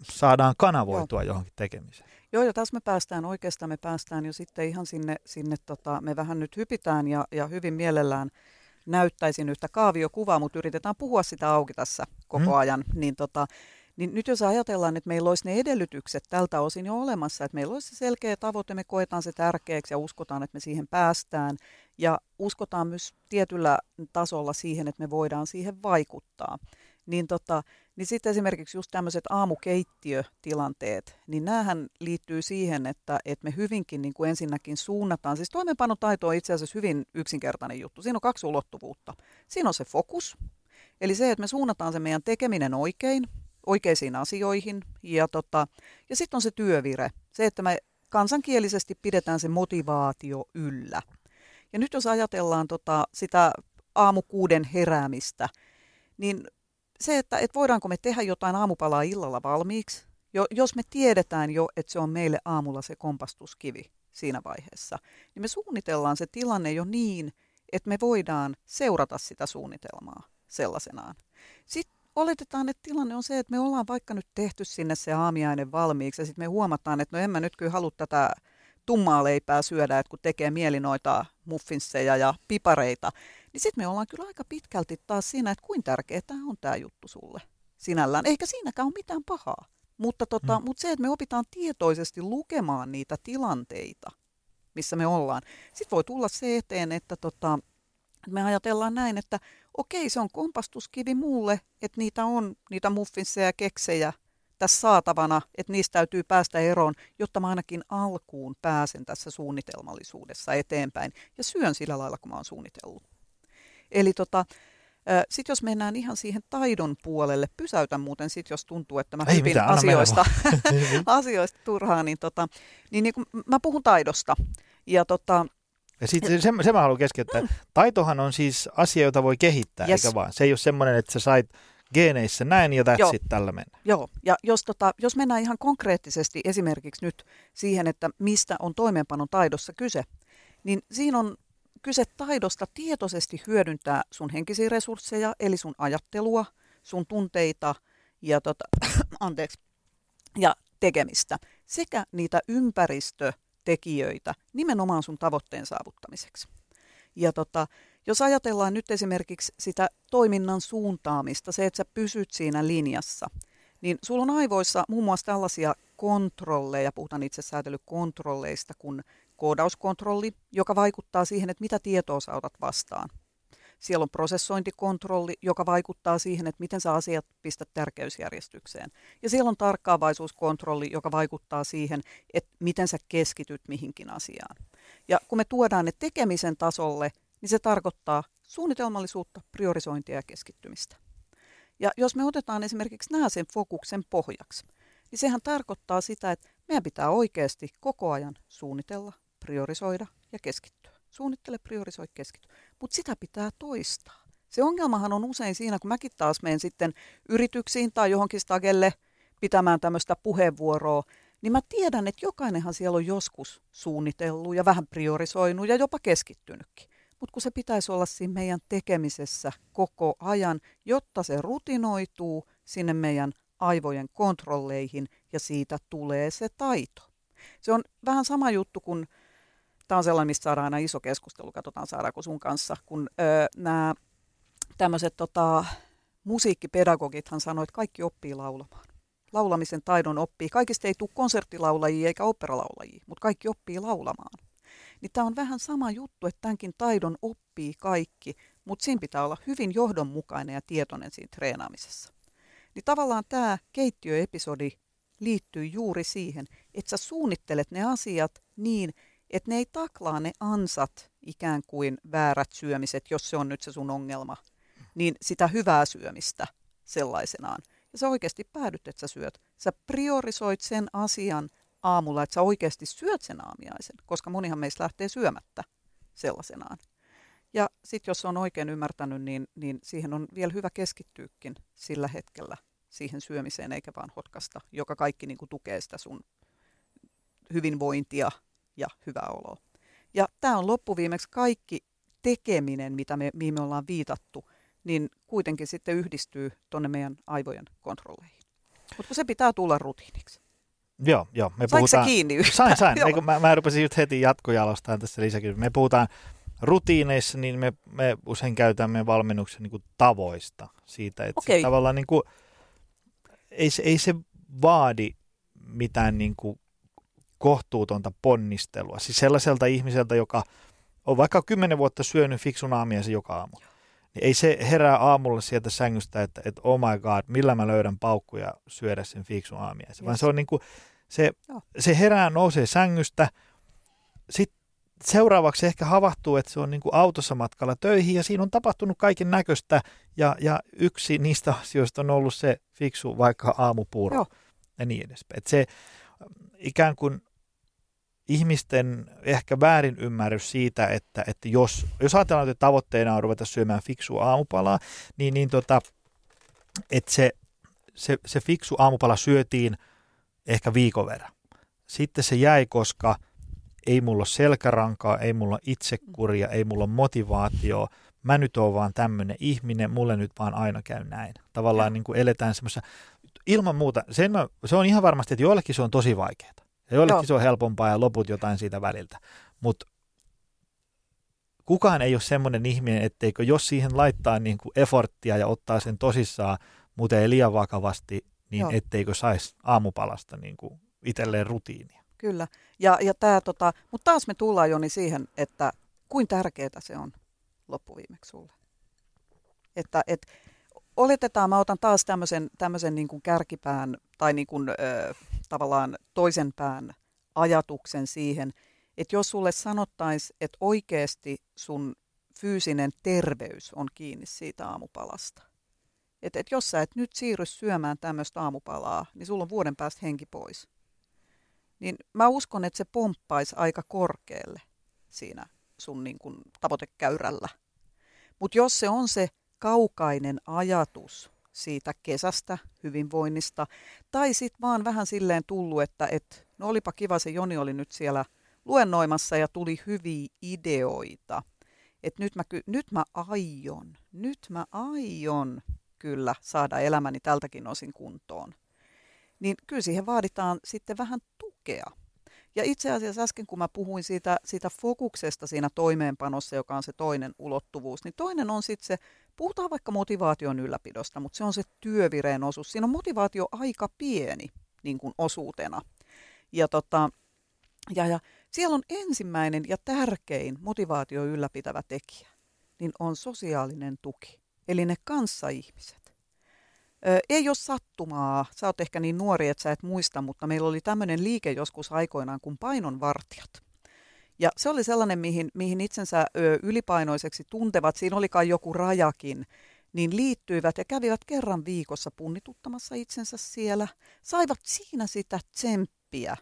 Speaker 2: saadaan kanavoitua Joo. johonkin tekemiseen.
Speaker 3: Joo, ja tässä me päästään, oikeastaan me päästään jo sitten ihan sinne, sinne tota, me vähän nyt hypitään ja, ja hyvin mielellään näyttäisin yhtä kaaviokuvaa, mutta yritetään puhua sitä auki tässä koko
Speaker 2: Mm.
Speaker 3: ajan. Niin, tota, niin nyt jos ajatellaan, että meillä olisi ne edellytykset tältä osin jo olemassa, että meillä olisi se selkeä tavoite, me koetaan se tärkeäksi ja uskotaan, että me siihen päästään. Ja uskotaan myös tietyllä tasolla siihen, että me voidaan siihen vaikuttaa. Niin, tota, niin sitten esimerkiksi just tämmöiset aamukeittiötilanteet, niin näähän liittyy siihen, että, että me hyvinkin niin kuin ensinnäkin suunnataan. Siis toimeenpanotaito on itse asiassa hyvin yksinkertainen juttu. Siinä on kaksi ulottuvuutta. Siinä on se fokus, eli se, että me suunnataan se meidän tekeminen oikein, oikeisiin asioihin. Ja, tota, ja sitten on se työvire, se, että me kansankielisesti pidetään se motivaatio yllä. Ja nyt jos ajatellaan tota, sitä aamukuuden heräämistä, niin se, että, että voidaanko me tehdä jotain aamupalaa illalla valmiiksi, jo, jos me tiedetään jo, että se on meille aamulla se kompastuskivi siinä vaiheessa, niin me suunnitellaan se tilanne jo niin, että me voidaan seurata sitä suunnitelmaa sellaisenaan. Sitten oletetaan, että tilanne on se, että me ollaan vaikka nyt tehty sinne se aamiainen valmiiksi ja sitten me huomataan, että no en mä nyt kyllä halua tätä tummaa leipää syödä, että kun tekee mieli noita muffinsseja ja pipareita, niin sitten me ollaan kyllä aika pitkälti taas siinä, että kuinka tärkeä tämä on tämä juttu sulle sinällään. Eikä siinäkään ole mitään pahaa. Mutta, tota, mm. mutta se, että me opitaan tietoisesti lukemaan niitä tilanteita, missä me ollaan. Sitten voi tulla se eteen, että tota, me ajatellaan näin, että okei, se on kompastuskivi mulle, että niitä on niitä muffinsseja ja keksejä tässä saatavana, että niistä täytyy päästä eroon, jotta mä ainakin alkuun pääsen tässä suunnitelmallisuudessa eteenpäin ja syön sillä lailla, kun mä oon suunnitellut. Eli tota, sitten jos mennään ihan siihen taidon puolelle, pysäytän muuten sitten, jos tuntuu, että mä
Speaker 2: Ei
Speaker 3: hypin
Speaker 2: mitään,
Speaker 3: asioista,
Speaker 2: vaan.
Speaker 3: asioista turhaan, niin, tota, niin, niin kun mä puhun taidosta. Ja tota,
Speaker 2: Ja sitten se, se mä haluan keskeyttää. Taitohan on siis asia, jota voi kehittää,
Speaker 3: Yes.
Speaker 2: eikä vaan. Se ei ole semmoinen, että sä sait geeneissä näin ja that's it, tällä mennä.
Speaker 3: Joo, ja jos, tota, jos mennään ihan konkreettisesti esimerkiksi nyt siihen, että mistä on toimeenpanon taidossa kyse, niin siinä on kyse taidosta tietoisesti hyödyntää sun henkisiä resursseja, eli sun ajattelua, sun tunteita ja, tota, anteeksi, ja tekemistä, sekä niitä ympäristötekijöitä nimenomaan sun tavoitteen saavuttamiseksi. Ja tota, jos ajatellaan nyt esimerkiksi sitä toiminnan suuntaamista, se, että sä pysyt siinä linjassa, niin sulla on aivoissa muun muassa tällaisia kontrolleja, puhutaan itse säätelykontrolleista, kuin koodauskontrolli, joka vaikuttaa siihen, että mitä tietoa sä otat vastaan. Siellä on prosessointikontrolli, joka vaikuttaa siihen, että miten sä asiat pistät tärkeysjärjestykseen. Ja siellä on tarkkaavaisuuskontrolli, joka vaikuttaa siihen, että miten sä keskityt mihinkin asiaan. Ja kun me tuodaan ne tekemisen tasolle, niin se tarkoittaa suunnitelmallisuutta, priorisointia ja keskittymistä. Ja jos me otetaan esimerkiksi nämä sen fokuksen pohjaksi, niin sehän tarkoittaa sitä, että meidän pitää oikeasti koko ajan suunnitella, priorisoida ja keskittyä. Suunnittele, priorisoi, keskity. Mutta sitä pitää toistaa. Se ongelmahan on usein siinä, kun mäkin taas menen sitten yrityksiin tai johonkin stagelle pitämään tämmöistä puheenvuoroa, niin mä tiedän, että jokainenhan siellä on joskus suunnitellut ja vähän priorisoinut ja jopa keskittynytkin. Mutta kun se pitäisi olla siinä meidän tekemisessä koko ajan, jotta se rutinoituu sinne meidän aivojen kontrolleihin ja siitä tulee se taito. Se on vähän sama juttu kuin, tämä on sellainen, mistä saadaan aina iso keskustelu, katsotaan saadaanko sun kanssa, kun öö, nämä tämmöiset tota, musiikkipedagogithan sanoi, että kaikki oppii laulamaan. Laulamisen taidon oppii. Kaikista ei tule konserttilaulajia eikä operalaulajia, mutta kaikki oppii laulamaan. Niin tämä on vähän sama juttu, että tämänkin taidon oppii kaikki, mutta siinä pitää olla hyvin johdonmukainen ja tietoinen siinä treenaamisessa. Niin tavallaan tämä keittiöepisodi liittyy juuri siihen, että sä suunnittelet ne asiat niin, että ne ei taklaa ne ansat ikään kuin väärät syömiset, jos se on nyt se sun ongelma, niin sitä hyvää syömistä sellaisenaan. Ja sä oikeasti päädyt, että sä syöt. Sä priorisoit sen asian aamulla, että sä oikeasti syöt sen aamiaisen, koska monihan meistä lähtee syömättä sellaisenaan. Ja sitten jos on oikein ymmärtänyt, niin, niin siihen on vielä hyvä keskittyykin sillä hetkellä siihen syömiseen, eikä vaan hotkasta, joka kaikki niin kuin tukee sitä sun hyvinvointia ja hyvää oloa. Ja tämä on loppuviimeksi kaikki tekeminen, mitä me, mihin me ollaan viitattu, niin kuitenkin sitten yhdistyy tuonne meidän aivojen kontrolleihin. Mutta se pitää tulla rutiiniksi.
Speaker 2: Joo, joo. Me
Speaker 3: Saiko puhutaan... kiinni yhtään?
Speaker 2: Sain, sain. Eikö, mä, mä rupesin just heti jatkojalostamaan tässä lisäkin. Me puhutaan rutiineissa, niin me, me usein käytämme valmennuksen niin kuin tavoista siitä, että okay. se tavallaan niin kuin, ei, se, ei se vaadi mitään niin kuin kohtuutonta ponnistelua. Siis sellaiselta ihmiseltä, joka on vaikka kymmenen vuotta syönyt fiksun aamiaisen joka aamu. Niin ei se herää aamulla sieltä sängystä, että, että oh my god, millä mä löydän paukkuja syödä sen fiksun aamiaisen. Vaan se on niin kuin, se, se herää, nousee sängystä, sitten seuraavaksi ehkä havahtuu, että se on niin kuin autossa matkalla töihin ja siinä on tapahtunut kaiken näköistä ja, ja yksi niistä asioista on ollut se fiksu vaikka aamupuuro Joo. ja niin edespäin. Että se ikään kuin ihmisten ehkä väärin ymmärrys siitä, että, että jos, jos ajatellaan, että tavoitteena on ruveta syömään fiksua aamupalaa, niin, niin tota, että se, se, se fiksu aamupala syötiin ehkä viikon verran. Sitten se jäi, koska ei mulla ole selkärankaa, ei mulla ole itsekuria, ei mulla ole motivaatio. Mä nyt oon vaan tämmöinen ihminen, mulle nyt vaan aina käy näin. Tavallaan niin kuin eletään semmoisessa, ilman muuta, sen mä, se on ihan varmasti, että joillekin se on tosi vaikeaa. Ja joillekin Joo. se on helpompaa ja loput jotain siitä väliltä. Mutta kukaan ei ole semmoinen ihminen, etteikö jos siihen laittaa niin kuin efforttia ja ottaa sen tosissaan, mutta ei liian vakavasti, niin Joo. etteikö saisi aamupalasta niin kuin itselleen rutiinia.
Speaker 3: Kyllä. Ja, ja tää, tota, mutta taas me tullaan Joni siihen, että kuin tärkeää se on loppuviimeksi sulle. Että et, oletetaan, mä otan taas tämmöisen, tämmöisen niin kuin kärkipään tai niin kuin, ö, tavallaan toisen pään ajatuksen siihen, että jos sulle sanottaisi, että oikeasti sun fyysinen terveys on kiinni siitä aamupalasta. Että et jos sä et nyt siirry syömään tämmöistä aamupalaa, niin sulla on vuoden päästä henki pois. Niin mä uskon, että se pomppaisi aika korkealle siinä sun niin kun, tavoitekäyrällä. Mutta jos se on se kaukainen ajatus, siitä kesästä, hyvinvoinnista, tai sitten vaan vähän silleen tullut, että et, no olipa kiva, se Joni oli nyt siellä luennoimassa ja tuli hyviä ideoita. Että nyt mä, nyt mä aion, nyt mä aion kyllä saada elämäni tältäkin osin kuntoon. Niin kyllä siihen vaaditaan sitten vähän tukea. Ja itse asiassa äsken, kun mä puhuin siitä, siitä fokuksesta siinä toimeenpanossa, joka on se toinen ulottuvuus, niin toinen on sitten se, puhutaan vaikka motivaation ylläpidosta, mutta se on se työvireen osuus. Siinä on motivaatio aika pieni niin kuin osuutena. Ja, tota, ja, ja siellä on ensimmäinen ja tärkein motivaatio ylläpitävä tekijä, niin on sosiaalinen tuki, eli ne kanssaihmiset. Ei ole sattumaa, sä oot ehkä niin nuori, että sä et muista, mutta meillä oli tämmöinen liike joskus aikoinaan kuin painonvartijat. Ja se oli sellainen, mihin, mihin itsensä ylipainoiseksi tuntevat, siinä oli kai joku rajakin, niin liittyivät ja kävivät kerran viikossa punnituttamassa itsensä siellä. Saivat siinä sitä tsemppiä,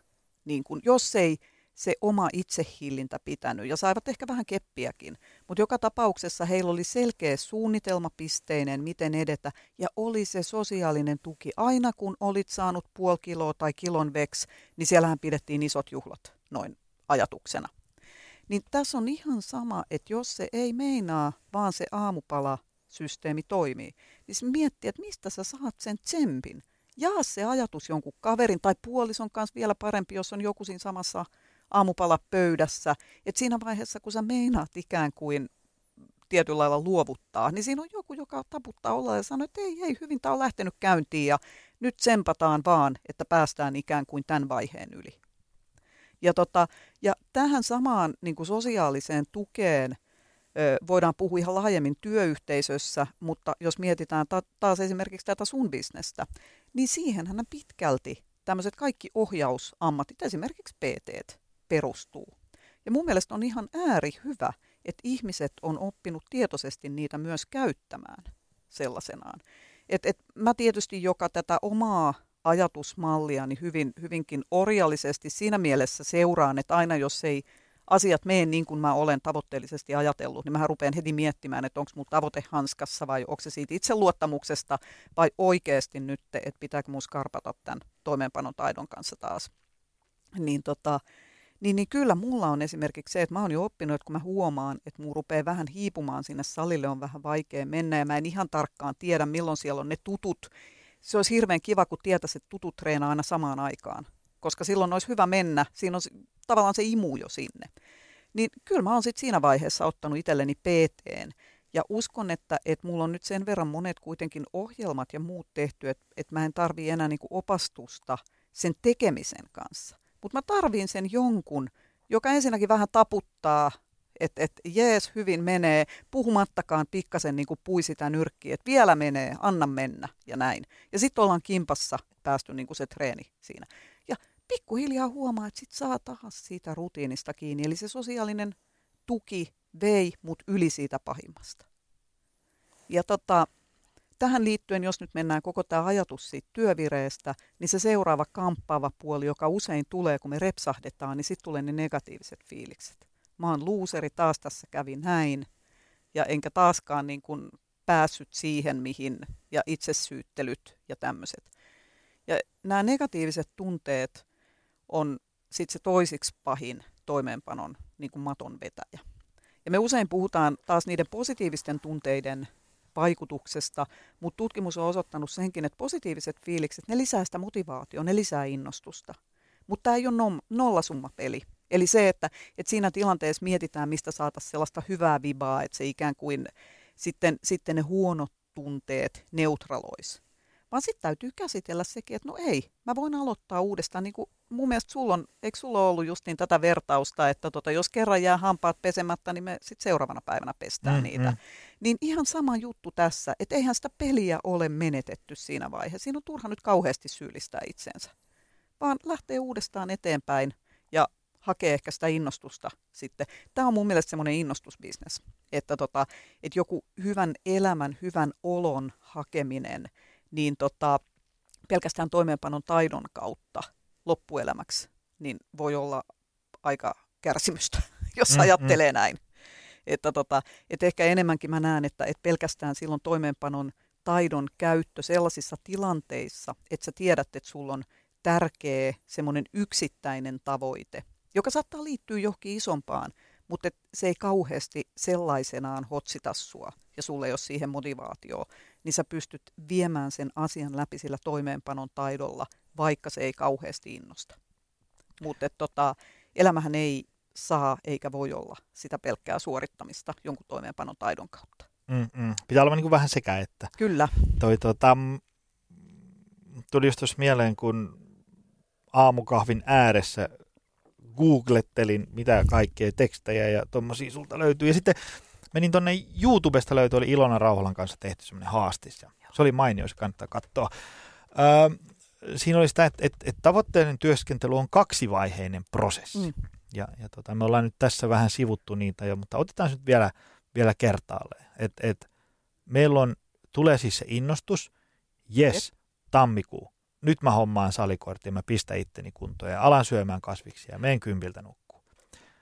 Speaker 3: niin kun, jos ei se oma itsehillintä pitänyt ja saivat ehkä vähän keppiäkin. Mutta joka tapauksessa heillä oli selkeä suunnitelma pisteinen, miten edetä ja oli se sosiaalinen tuki. Aina kun olit saanut puoli kiloa tai kilon veks, niin siellähän pidettiin isot juhlat noin ajatuksena. Niin tässä on ihan sama, että jos se ei meinaa, vaan se aamupala systeemi toimii, niin miettii, että mistä sä saat sen tsempin. Jaa se ajatus jonkun kaverin tai puolison kanssa vielä parempi, jos on joku siinä samassa aamupala pöydässä. Että siinä vaiheessa, kun sä meinaat ikään kuin tietyllä lailla luovuttaa, niin siinä on joku, joka taputtaa olla ja sanoo, että ei, ei, hyvin tämä on lähtenyt käyntiin ja nyt sempataan vaan, että päästään ikään kuin tämän vaiheen yli. Ja, tota, ja tähän samaan niin kuin sosiaaliseen tukeen voidaan puhua ihan laajemmin työyhteisössä, mutta jos mietitään ta- taas esimerkiksi tätä sun bisnestä, niin siihenhän pitkälti tämmöiset kaikki ohjausammatit, esimerkiksi PT, perustuu. Ja mun mielestä on ihan ääri hyvä, että ihmiset on oppinut tietoisesti niitä myös käyttämään sellaisenaan. Et, et mä tietysti, joka tätä omaa ajatusmallia niin hyvin, hyvinkin orjallisesti siinä mielessä seuraan, että aina jos ei asiat mene niin kuin mä olen tavoitteellisesti ajatellut, niin mä rupean heti miettimään, että onko mun tavoite hanskassa vai onko se siitä itseluottamuksesta vai oikeasti nyt, että pitääkö mun skarpata tämän toimeenpanon taidon kanssa taas. Niin, tota, niin, niin kyllä mulla on esimerkiksi se, että mä oon jo oppinut, että kun mä huomaan, että mun rupeaa vähän hiipumaan sinne salille, on vähän vaikea mennä ja mä en ihan tarkkaan tiedä, milloin siellä on ne tutut. Se olisi hirveän kiva, kun tietäisi, että tutut treenaa aina samaan aikaan koska silloin olisi hyvä mennä. Siinä on tavallaan se imu jo sinne. Niin kyllä mä oon sitten siinä vaiheessa ottanut itselleni PTn. Ja uskon, että, että mulla on nyt sen verran monet kuitenkin ohjelmat ja muut tehty, että, että mä en tarvii enää niin opastusta sen tekemisen kanssa. Mutta mä tarviin sen jonkun, joka ensinnäkin vähän taputtaa, että et, jees, hyvin menee, puhumattakaan pikkasen niin pui sitä nyrkkiä, että vielä menee, anna mennä ja näin. Ja sitten ollaan kimpassa päästy niin kuin se treeni siinä pikkuhiljaa huomaa, että sit saa taas siitä rutiinista kiinni. Eli se sosiaalinen tuki vei mut yli siitä pahimmasta. Ja tota, tähän liittyen, jos nyt mennään koko tämä ajatus siitä työvireestä, niin se seuraava kamppaava puoli, joka usein tulee, kun me repsahdetaan, niin sitten tulee ne negatiiviset fiilikset. Mä oon luuseri, taas tässä kävi näin, ja enkä taaskaan niin kuin päässyt siihen, mihin, ja itsesyyttelyt ja tämmöiset. Ja nämä negatiiviset tunteet on sitten se toisiksi pahin toimeenpanon niin kuin maton vetäjä. Ja me usein puhutaan taas niiden positiivisten tunteiden vaikutuksesta, mutta tutkimus on osoittanut senkin, että positiiviset fiilikset, ne lisää sitä motivaatiota, ne lisää innostusta. Mutta tämä ei ole no, nollasummapeli. Eli se, että, että siinä tilanteessa mietitään, mistä saataisiin sellaista hyvää vibaa, että se ikään kuin sitten, sitten ne huonot tunteet neutralois vaan sitten täytyy käsitellä sekin, että no ei, mä voin aloittaa uudestaan. Niin kuin mun mielestä sulla on, eikö sulla ollut just niin tätä vertausta, että tota, jos kerran jää hampaat pesemättä, niin me sitten seuraavana päivänä pestään mm, niitä. Mm. Niin ihan sama juttu tässä, että eihän sitä peliä ole menetetty siinä vaiheessa. Siinä on turha nyt kauheasti syyllistää itsensä, vaan lähtee uudestaan eteenpäin ja hakee ehkä sitä innostusta sitten. Tämä on mun mielestä semmoinen innostusbisnes, että, tota, että joku hyvän elämän, hyvän olon hakeminen – niin tota, pelkästään toimeenpanon taidon kautta loppuelämäksi niin voi olla aika kärsimystä, jos mm, ajattelee mm. näin. Että tota, et ehkä enemmänkin mä näen, että et pelkästään silloin toimeenpanon taidon käyttö sellaisissa tilanteissa, että sä tiedät, että sulla on tärkeä semmoinen yksittäinen tavoite, joka saattaa liittyä johonkin isompaan, mutta se ei kauheasti sellaisenaan hotsita sua ja sulle ei ole siihen motivaatioa, niin sä pystyt viemään sen asian läpi sillä toimeenpanon taidolla, vaikka se ei kauheasti innosta. Mutta tota, elämähän ei saa eikä voi olla sitä pelkkää suorittamista jonkun toimeenpanon taidon kautta.
Speaker 2: Mm-mm. Pitää olla niin vähän sekä että.
Speaker 3: Kyllä.
Speaker 2: Toi, tota, tuli just mieleen, kun aamukahvin ääressä googlettelin mitä kaikkea tekstejä ja tuommoisia sulta löytyy. Ja sitten menin tuonne YouTubesta löytyi, oli Ilona Rauhalan kanssa tehty semmoinen haastis. Ja se oli mainio, se kannattaa katsoa. Öö, siinä oli sitä, että, että, että tavoitteiden työskentely on kaksivaiheinen prosessi. Mm. Ja, ja tota, me ollaan nyt tässä vähän sivuttu niitä jo, mutta otetaan nyt vielä, vielä kertaalleen. Et, et, meillä on, tulee siis se innostus, yes, tammikuu. Nyt mä hommaan salikortin, mä pistän itteni kuntoon ja alan syömään kasviksia ja menen kympiltä nukkuu.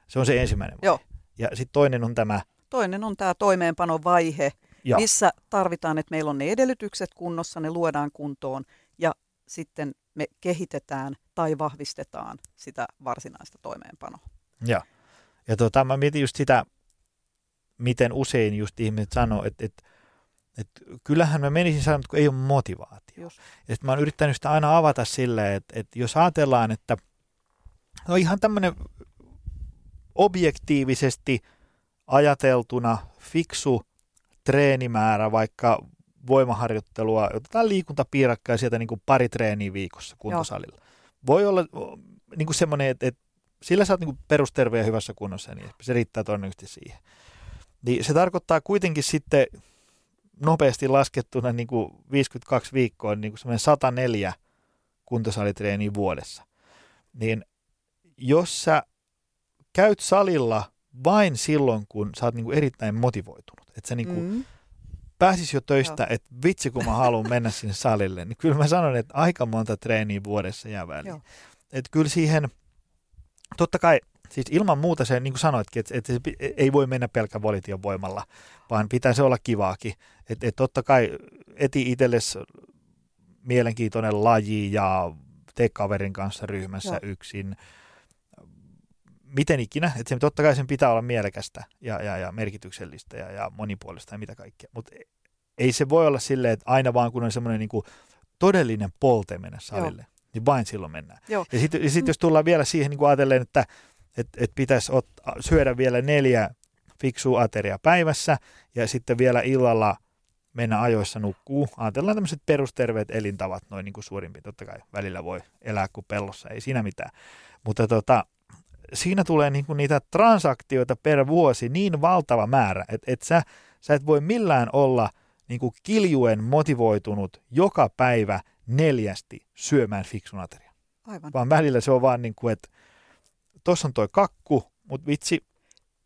Speaker 2: Se on se ensimmäinen vaihe. Joo. Ja sitten toinen on tämä
Speaker 3: Toinen on tämä toimeenpanovaihe, ja. missä tarvitaan, että meillä on ne edellytykset kunnossa, ne luodaan kuntoon ja sitten me kehitetään tai vahvistetaan sitä varsinaista toimeenpanoa.
Speaker 2: Ja, ja tota, mä mietin just sitä, miten usein just ihmiset sanoo, että, että, että kyllähän mä menisin sanoa, kun ei ole motivaatio. Just. Ja mä oon yrittänyt sitä aina avata silleen, että, että jos ajatellaan, että no ihan tämmöinen objektiivisesti – ajateltuna fiksu treenimäärä, vaikka voimaharjoittelua, otetaan liikuntapiirakkaa sieltä niin kuin pari treeniä viikossa kuntosalilla. Joo. Voi olla niin kuin semmoinen, että, että sillä sä oot niin perusterve ja hyvässä kunnossa, niin se riittää todennäköisesti siihen. Niin se tarkoittaa kuitenkin sitten nopeasti laskettuna niin kuin 52 viikkoa niin kuin semmoinen 104 kuntosalitreeniä vuodessa. Niin jos sä käyt salilla vain silloin, kun sä oot niin kuin erittäin motivoitunut, että sä niin kuin mm. Pääsis jo töistä, että vitsi kun mä haluan mennä sinne salille, niin kyllä mä sanon, että aika monta treeniä vuodessa jää väliin. Että kyllä siihen, totta kai Siis ilman muuta se, niin kuin sanoitkin, että, että se ei voi mennä pelkä volition voimalla, vaan pitäisi olla kivaakin. Että, että totta kai eti itsellesi mielenkiintoinen laji ja tee kaverin kanssa ryhmässä Joo. yksin. Miten ikinä, että se, totta kai sen pitää olla mielekästä ja, ja, ja merkityksellistä ja, ja monipuolista ja mitä kaikkea. Mutta ei se voi olla silleen, että aina vaan kun on semmoinen niin todellinen polte mennä salille, Joo. niin vain silloin mennään. Joo. Ja sitten sit, jos tullaan vielä siihen niin kuin ajatellen, että että et pitäisi syödä vielä neljä fiksua ateria päivässä ja sitten vielä illalla mennä ajoissa nukkuu. Ajatellaan tämmöiset perusterveet elintavat noin niin kuin. Totta kai välillä voi elää kuin pellossa, ei siinä mitään. Mutta tota, siinä tulee niin kuin niitä transaktioita per vuosi niin valtava määrä, että et sä, sä et voi millään olla niin kuin kiljuen motivoitunut joka päivä neljästi syömään fiksun ateria. Aivan. Vaan välillä se on vaan niin kuin, että tuossa on toi kakku, mutta vitsi,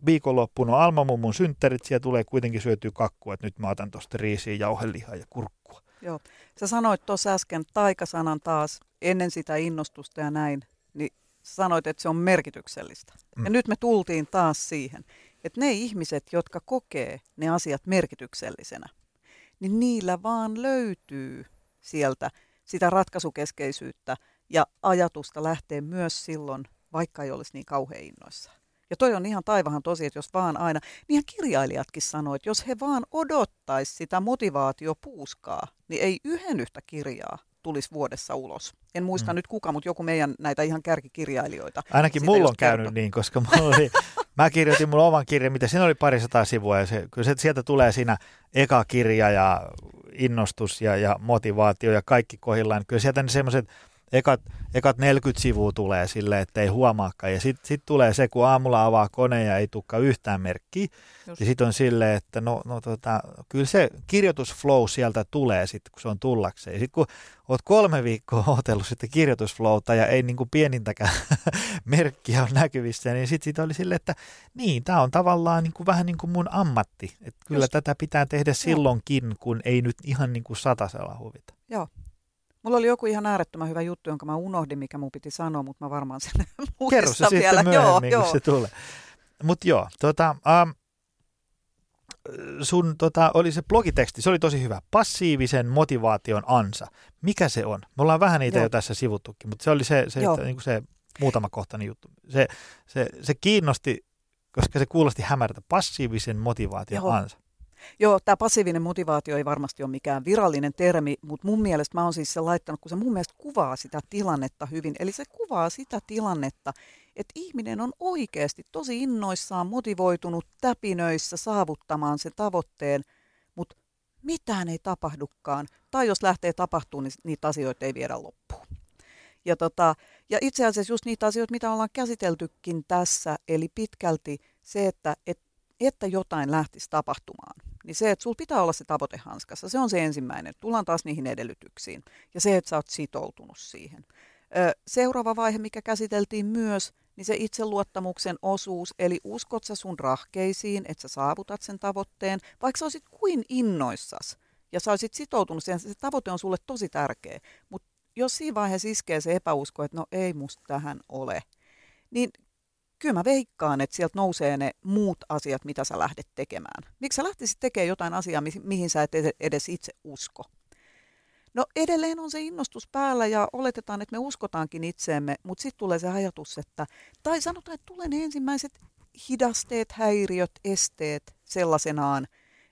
Speaker 2: viikonloppuna on Alma mummun synttärit, siellä tulee kuitenkin syötyä kakkua, että nyt mä otan tuosta riisiä, jauhelihaa ja kurkkua.
Speaker 3: Joo, sä sanoit tuossa äsken taikasanan taas ennen sitä innostusta ja näin, niin sanoit, että se on merkityksellistä. Mm. Ja nyt me tultiin taas siihen, että ne ihmiset, jotka kokee ne asiat merkityksellisenä, niin niillä vaan löytyy sieltä sitä ratkaisukeskeisyyttä ja ajatusta lähtee myös silloin vaikka ei olisi niin kauhean innoissaan. Ja toi on ihan taivahan tosi, että jos vaan aina, niin kirjailijatkin sanoivat, että jos he vaan odottaisi sitä motivaatiopuuskaa, niin ei yhden yhtä kirjaa tulisi vuodessa ulos. En muista mm. nyt kuka, mutta joku meidän näitä ihan kärkikirjailijoita.
Speaker 2: Ainakin mulla on käynyt kertoo. niin, koska mulla oli, mä kirjoitin mun oman kirjan, mitä siinä oli parisataa sivua, ja se, kyllä se, sieltä tulee siinä eka kirja ja innostus ja, ja motivaatio ja kaikki kohillaan. Kyllä sieltä ne semmoiset ekat, ekat 40 sivua tulee silleen, että ei huomaakaan. Ja sitten sit tulee se, kun aamulla avaa kone ja ei tukka yhtään merkkiä. Just. Ja sitten on silleen, että no, no tota, kyllä se kirjoitusflow sieltä tulee sitten, kun se on tullakseen. Ja sitten kun oot kolme viikkoa otellut sitten kirjoitusflowta ja ei niin kuin pienintäkään merkkiä on näkyvissä, niin sitten sit oli silleen, että niin, tämä on tavallaan niin kuin vähän niin kuin mun ammatti. Että kyllä Just. tätä pitää tehdä silloinkin, kun ei nyt ihan niin kuin satasella huvita.
Speaker 3: Joo, Mulla oli joku ihan äärettömän hyvä juttu, jonka mä unohdin, mikä mun piti sanoa, mutta mä varmaan sen
Speaker 2: Kerro se vielä. sitten myöhemmin, joo, kun joo. se tulee. Mutta joo, tota, um, sun tota, oli se blogiteksti, se oli tosi hyvä. Passiivisen motivaation ansa. Mikä se on? Me ollaan vähän niitä joo. jo tässä sivuttukin, mutta se oli se, se, että, niin se muutama kohtainen juttu. Se, se, se kiinnosti, koska se kuulosti hämärtä. Passiivisen motivaation joo. ansa.
Speaker 3: Joo, tämä passiivinen motivaatio ei varmasti ole mikään virallinen termi, mutta mun mielestä mä oon siis sen laittanut, kun se mun mielestä kuvaa sitä tilannetta hyvin. Eli se kuvaa sitä tilannetta, että ihminen on oikeasti tosi innoissaan motivoitunut täpinöissä saavuttamaan sen tavoitteen, mutta mitään ei tapahdukaan. Tai jos lähtee tapahtumaan, niin niitä asioita ei viedä loppuun. Ja, tota, ja itse asiassa just niitä asioita, mitä ollaan käsiteltykin tässä, eli pitkälti se, että et, että jotain lähtisi tapahtumaan niin se, että sulla pitää olla se tavoite hanskassa, se on se ensimmäinen. Tullaan taas niihin edellytyksiin. Ja se, että sä oot sitoutunut siihen. Seuraava vaihe, mikä käsiteltiin myös, niin se itseluottamuksen osuus, eli uskot sä sun rahkeisiin, että sä saavutat sen tavoitteen, vaikka sä olisit kuin innoissas ja sä olisit sitoutunut siihen, se tavoite on sulle tosi tärkeä, mutta jos siinä vaiheessa iskee se epäusko, että no ei musta tähän ole, niin kyllä mä veikkaan, että sieltä nousee ne muut asiat, mitä sä lähdet tekemään. Miksi sä lähtisit tekemään jotain asiaa, mi- mihin sä et edes itse usko? No edelleen on se innostus päällä ja oletetaan, että me uskotaankin itseemme, mutta sitten tulee se ajatus, että, tai sanotaan, että tulee ne ensimmäiset hidasteet, häiriöt, esteet sellaisenaan,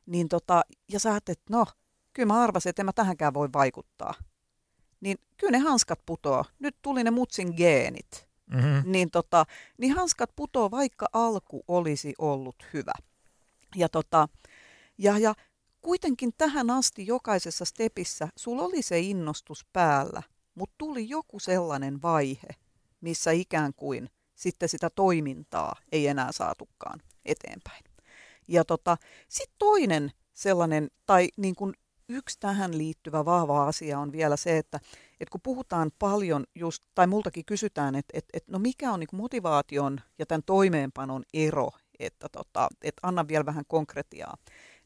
Speaker 3: niin tota, ja sä että no, kyllä mä arvasin, että en mä tähänkään voi vaikuttaa. Niin kyllä ne hanskat putoo. Nyt tuli ne mutsin geenit mm-hmm. niin, tota, niin hanskat putoo, vaikka alku olisi ollut hyvä. Ja, tota, ja, ja kuitenkin tähän asti jokaisessa stepissä sulla oli se innostus päällä, mutta tuli joku sellainen vaihe, missä ikään kuin sitten sitä toimintaa ei enää saatukaan eteenpäin. Ja tota, sitten toinen sellainen, tai niin kuin yksi tähän liittyvä vahva asia on vielä se, että, että kun puhutaan paljon just, tai multakin kysytään, että, että, että no mikä on niin motivaation ja tämän toimeenpanon ero, että, tota, että anna vielä vähän konkretiaa.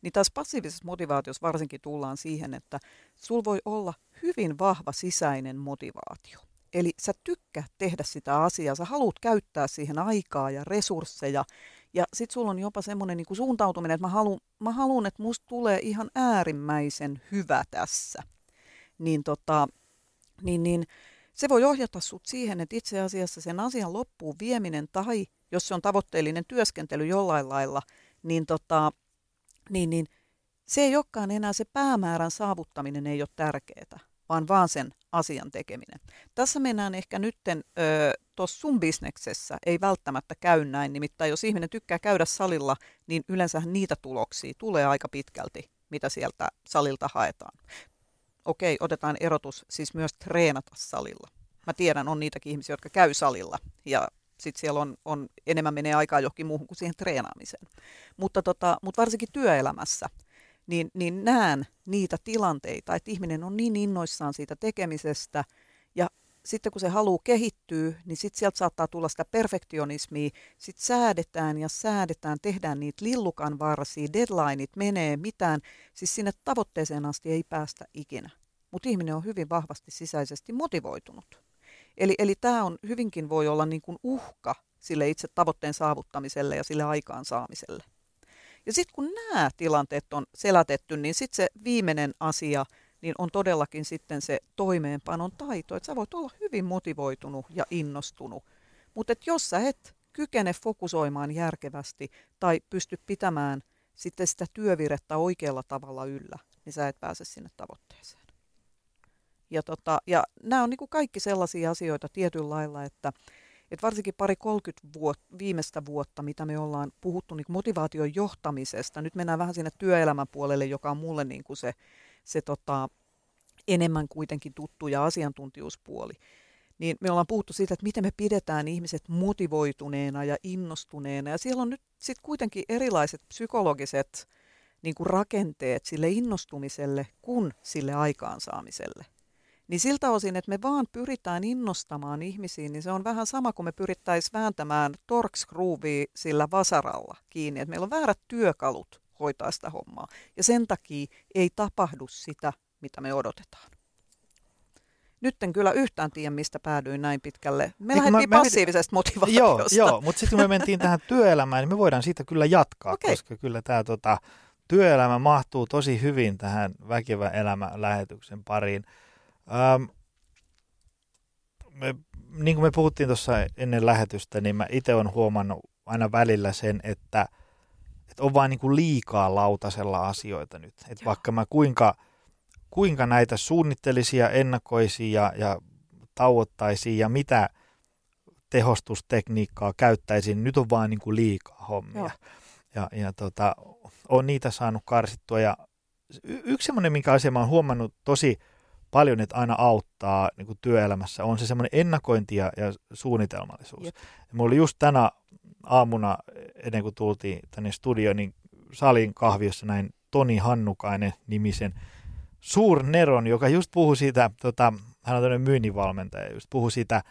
Speaker 3: Niin taas passiivisessa motivaatiossa varsinkin tullaan siihen, että sul voi olla hyvin vahva sisäinen motivaatio. Eli sä tykkää tehdä sitä asiaa, sä haluat käyttää siihen aikaa ja resursseja, ja sit sulla on jopa semmoinen niin suuntautuminen, että mä haluan, mä että musta tulee ihan äärimmäisen hyvä tässä. Niin, tota, niin, niin se voi ohjata sut siihen, että itse asiassa sen asian loppuun vieminen tai jos se on tavoitteellinen työskentely jollain lailla, niin, tota, niin, niin se ei olekaan enää se päämäärän saavuttaminen ei ole tärkeää, vaan vaan sen asian tekeminen. Tässä mennään ehkä nytten tuossa sun bisneksessä ei välttämättä käy näin, nimittäin jos ihminen tykkää käydä salilla, niin yleensä niitä tuloksia tulee aika pitkälti, mitä sieltä salilta haetaan. Okei, otetaan erotus, siis myös treenata salilla. Mä tiedän, on niitäkin ihmisiä, jotka käy salilla ja sitten siellä on, on, enemmän menee aikaa johonkin muuhun kuin siihen treenaamiseen. Mutta, tota, mutta varsinkin työelämässä, niin, niin näen niitä tilanteita, että ihminen on niin innoissaan siitä tekemisestä sitten kun se haluaa kehittyä, niin sitten sieltä saattaa tulla sitä perfektionismia. Sitten säädetään ja säädetään, tehdään niitä lillukan varsia, deadlineit menee, mitään. Siis sinne tavoitteeseen asti ei päästä ikinä. Mutta ihminen on hyvin vahvasti sisäisesti motivoitunut. Eli, eli tämä on hyvinkin voi olla niin kuin uhka sille itse tavoitteen saavuttamiselle ja sille aikaansaamiselle. Ja sitten kun nämä tilanteet on selätetty, niin sitten se viimeinen asia niin on todellakin sitten se toimeenpanon taito, että sä voit olla hyvin motivoitunut ja innostunut. Mutta jos sä et kykene fokusoimaan järkevästi tai pysty pitämään sitten sitä työvirettä oikealla tavalla yllä, niin sä et pääse sinne tavoitteeseen. Ja, tota, ja nämä on niin kuin kaikki sellaisia asioita tietyllä lailla, että, että varsinkin pari 30 vuot, viimeistä vuotta, mitä me ollaan puhuttu niin motivaation johtamisesta, nyt mennään vähän sinne työelämän puolelle, joka on mulle niin kuin se, se tota, enemmän kuitenkin tuttu ja asiantuntijuuspuoli, niin me ollaan puhuttu siitä, että miten me pidetään ihmiset motivoituneena ja innostuneena. Ja siellä on nyt sitten kuitenkin erilaiset psykologiset niin kuin rakenteet sille innostumiselle kuin sille aikaansaamiselle. Niin siltä osin, että me vaan pyritään innostamaan ihmisiä, niin se on vähän sama kuin me pyrittäisiin vääntämään torkscroovia sillä vasaralla kiinni. Että meillä on väärät työkalut hoitaa sitä hommaa. Ja sen takia ei tapahdu sitä, mitä me odotetaan. Nyt en kyllä yhtään tiedä, mistä päädyin näin pitkälle. Me niin lähdettiin mä, passiivisesta motivaatiosta.
Speaker 2: Joo, joo mutta sitten kun me mentiin tähän työelämään, niin me voidaan siitä kyllä jatkaa, okay. koska kyllä tämä tota, työelämä mahtuu tosi hyvin tähän väkevä elämä lähetyksen pariin. Ähm, me, niin kuin me puhuttiin tuossa ennen lähetystä, niin mä itse olen huomannut aina välillä sen, että, että on vaan niin kuin liikaa lautasella asioita nyt. Että vaikka mä kuinka, kuinka näitä suunnittelisia, ja ennakoisin ja, ja tauottaisin ja mitä tehostustekniikkaa käyttäisin, nyt on vaan niin kuin liikaa hommia. Joo. Ja, ja tota, on niitä saanut karsittua. Ja y- yksi semmoinen, minkä asia mä oon huomannut tosi paljon, että aina auttaa niin kuin työelämässä, on se semmoinen ennakointi ja, ja suunnitelmallisuus. Jep. Ja mulla oli just tänä aamuna, ennen kuin tultiin tänne studioon, niin salin kahviossa näin Toni Hannukainen nimisen suurneron, joka just puhui siitä, tota, hän on tämmöinen myynninvalmentaja, just puhui siitä,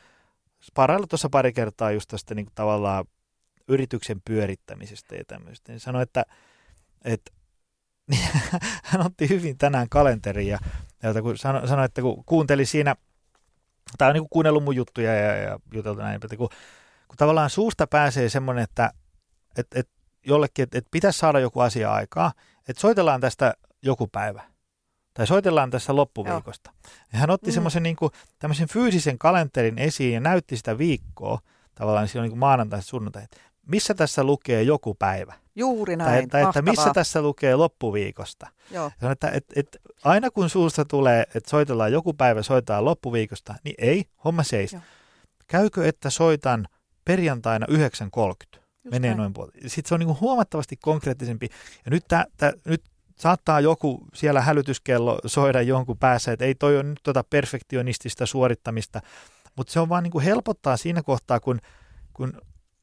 Speaker 2: parailla tuossa pari kertaa just tästä niin kuin tavallaan yrityksen pyörittämisestä ja tämmöistä. Niin sanoi, että, että hän otti hyvin tänään kalenterin ja, ja kun sano, sanoi, että kun kuunteli siinä, tai on niin kuunnellut mun juttuja ja, ja juteltu näin, että kun, kun tavallaan suusta pääsee semmoinen, että et, et jollekin, että et pitäisi saada joku asia aikaa, että soitellaan tästä joku päivä. Tai soitellaan tässä loppuviikosta. Joo. Ja hän otti mm. semmoisen niin tämmöisen fyysisen kalenterin esiin ja näytti sitä viikkoa, tavallaan siinä on niin maanantai sunnuntai, missä tässä lukee joku päivä.
Speaker 3: Juuri näin,
Speaker 2: Tai, tai että missä tässä lukee loppuviikosta.
Speaker 3: Joo.
Speaker 2: Ja että, et, et, aina kun suusta tulee, että soitellaan joku päivä, soitetaan loppuviikosta, niin ei, homma seis. Joo. Käykö, että soitan perjantaina 9.30? Menee näin. noin puolta. Sitten se on niin kuin huomattavasti konkreettisempi. Ja nyt, tää, tää, nyt saattaa joku siellä hälytyskello soida jonkun päässä, että ei toi ole nyt tota perfektionistista suorittamista, mutta se on vaan niin kuin helpottaa siinä kohtaa, kun, kun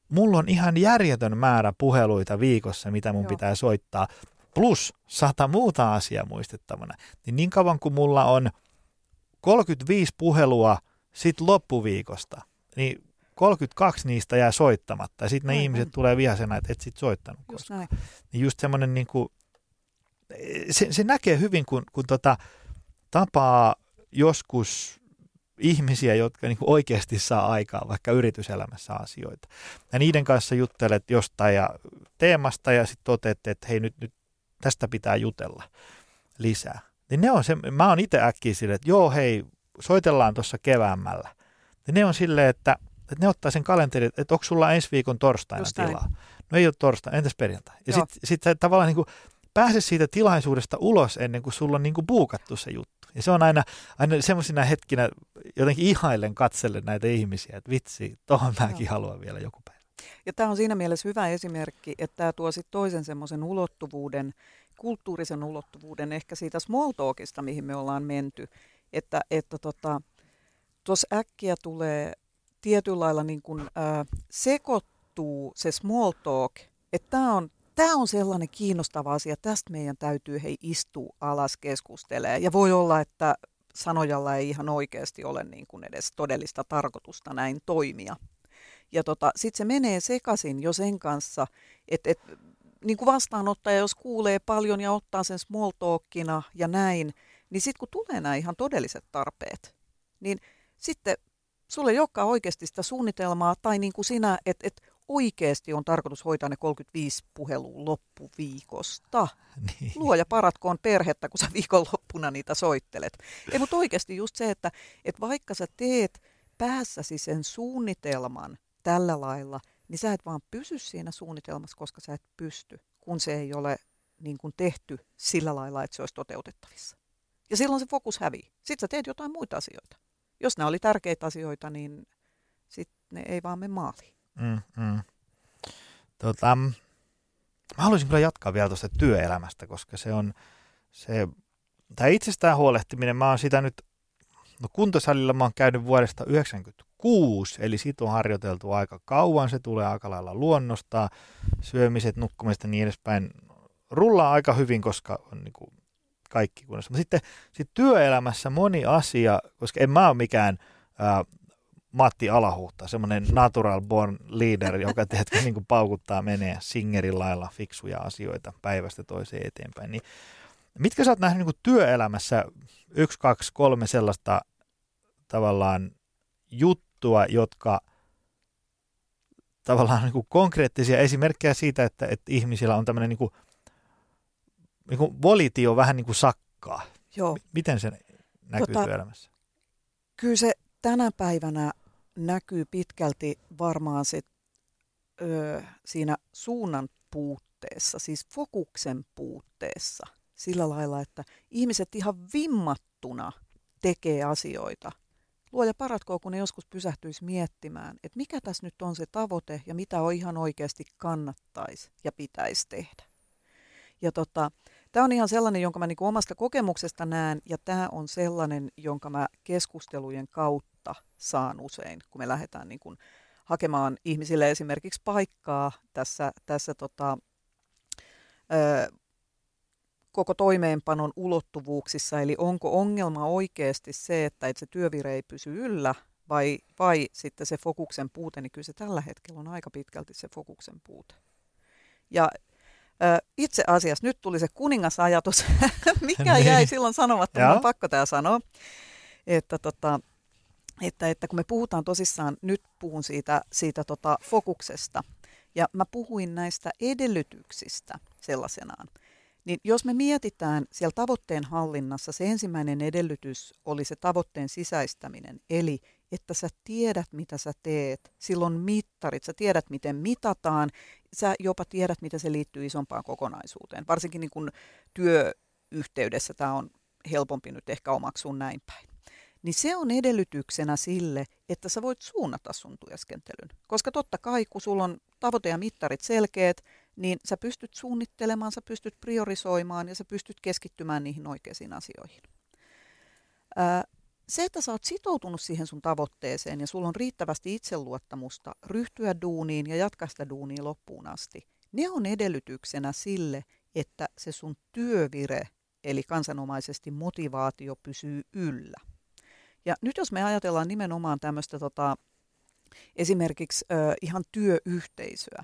Speaker 2: mulla on ihan järjetön määrä puheluita viikossa, mitä mun Joo. pitää soittaa, plus sata muuta asiaa muistettavana. Niin niin kauan kuin mulla on 35 puhelua sit loppuviikosta, niin 32 niistä jää soittamatta. Ja sitten ne Aivan. ihmiset tulee vihasena, että et sit soittanut just koskaan. Näin. Niin just semmoinen niin kuin, se, se näkee hyvin, kun, kun tota, tapaa joskus ihmisiä, jotka niin oikeasti saa aikaa vaikka yrityselämässä asioita. Ja niiden kanssa juttelet jostain ja teemasta ja sitten toteatte, että hei nyt, nyt tästä pitää jutella lisää. Niin ne on se, mä oon itse äkkiä silleen, että joo hei, soitellaan tuossa keväämällä. Ja ne on silleen, että, että ne ottaa sen kalenterin, että onko sulla ensi viikon torstaina tilaa. No ei ole torstaina, entäs perjantai? Ja sitten sit tavallaan niin kuin pääse siitä tilaisuudesta ulos ennen kuin sulla on niin kuin buukattu se juttu. Ja se on aina, aina semmoisina hetkinä jotenkin ihailen katselle näitä ihmisiä, että vitsi, tohon mäkin haluan vielä joku päivä.
Speaker 3: Ja tämä on siinä mielessä hyvä esimerkki, että tämä tuo sitten toisen semmoisen ulottuvuuden, kulttuurisen ulottuvuuden ehkä siitä small talkista, mihin me ollaan menty, että että tota, äkkiä tulee tietyllä lailla niin kuin, äh, sekoittuu se small talk, että tämä on tämä on sellainen kiinnostava asia. Tästä meidän täytyy hei istua alas keskustelemaan. Ja voi olla, että sanojalla ei ihan oikeasti ole niin kuin edes todellista tarkoitusta näin toimia. Ja tota, sitten se menee sekaisin jo sen kanssa, että et, niin kuin vastaanottaja, jos kuulee paljon ja ottaa sen small talkina ja näin, niin sitten kun tulee nämä ihan todelliset tarpeet, niin sitten sulle ei olekaan oikeasti sitä suunnitelmaa, tai niin kuin sinä, että et oikeasti on tarkoitus hoitaa ne 35 puhelua loppuviikosta. Niin. Luoja paratkoon perhettä, kun sä viikonloppuna niitä soittelet. Ei, mutta oikeasti just se, että, että vaikka sä teet päässäsi sen suunnitelman tällä lailla, niin sä et vaan pysy siinä suunnitelmassa, koska sä et pysty, kun se ei ole niin kuin tehty sillä lailla, että se olisi toteutettavissa. Ja silloin se fokus hävii. Sitten sä teet jotain muita asioita. Jos ne oli tärkeitä asioita, niin sitten ne ei vaan mene maaliin. Mm, mm.
Speaker 2: Tota, mä haluaisin kyllä jatkaa vielä tuosta työelämästä, koska se on se, tämä itsestään huolehtiminen, mä oon sitä nyt, no kuntosalilla mä oon käynyt vuodesta 1996, eli siitä on harjoiteltu aika kauan, se tulee aika lailla luonnosta, syömiset, nukkumiset ja niin edespäin, rullaa aika hyvin, koska on niin kuin kaikki kunnossa. Mutta sitten sit työelämässä moni asia, koska en mä ole mikään ää, Matti Alahuhta, semmoinen natural born leader, joka teetkö, niin kuin paukuttaa menee singerin lailla fiksuja asioita päivästä toiseen eteenpäin. Niin mitkä sä oot nähnyt niin kuin työelämässä yksi, kaksi, kolme sellaista tavallaan juttua, jotka tavallaan niin kuin konkreettisia esimerkkejä siitä, että, että ihmisillä on tämmöinen niin kuin, niin kuin volitio vähän niin kuin sakkaa. Joo. Miten se näkyy tota, työelämässä?
Speaker 3: Kyllä se tänä päivänä näkyy pitkälti varmaan se, ö, siinä suunnan puutteessa, siis fokuksen puutteessa. Sillä lailla, että ihmiset ihan vimmattuna tekee asioita. Luoja paratkoon, kun ne joskus pysähtyisi miettimään, että mikä tässä nyt on se tavoite ja mitä on ihan oikeasti kannattaisi ja pitäisi tehdä. Ja tota, Tämä on ihan sellainen, jonka mä niin omasta kokemuksesta näen, ja tämä on sellainen, jonka mä keskustelujen kautta saan usein, kun me lähdetään niin kuin hakemaan ihmisille esimerkiksi paikkaa tässä, tässä tota, ö, koko toimeenpanon ulottuvuuksissa, eli onko ongelma oikeasti se, että se työvire ei pysy yllä, vai, vai sitten se fokuksen puute, niin kyllä se tällä hetkellä on aika pitkälti se fokuksen puute. Ja itse asiassa nyt tuli se kuningasajatus, mikä jäi niin. silloin sanomatta, on pakko tämä sanoa, että, tota, että, että kun me puhutaan tosissaan, nyt puhun siitä, siitä tota fokuksesta, ja mä puhuin näistä edellytyksistä sellaisenaan, niin jos me mietitään siellä tavoitteen hallinnassa, se ensimmäinen edellytys oli se tavoitteen sisäistäminen, eli että sä tiedät, mitä sä teet. Silloin mittarit, sä tiedät, miten mitataan, sä jopa tiedät, miten se liittyy isompaan kokonaisuuteen. Varsinkin niin kun työyhteydessä tämä on helpompi nyt ehkä omaksua näin päin. Niin se on edellytyksenä sille, että sä voit suunnata sun työskentelyn. Koska totta kai, kun sulla on tavoite ja mittarit selkeät, niin sä pystyt suunnittelemaan, sä pystyt priorisoimaan ja sä pystyt keskittymään niihin oikeisiin asioihin. Ää, se, että sä oot sitoutunut siihen sun tavoitteeseen ja sulla on riittävästi itseluottamusta ryhtyä duuniin ja jatkaa sitä duunia loppuun asti, ne on edellytyksenä sille, että se sun työvire, eli kansanomaisesti motivaatio, pysyy yllä. Ja nyt jos me ajatellaan nimenomaan tämmöistä tota, esimerkiksi ö, ihan työyhteisöä,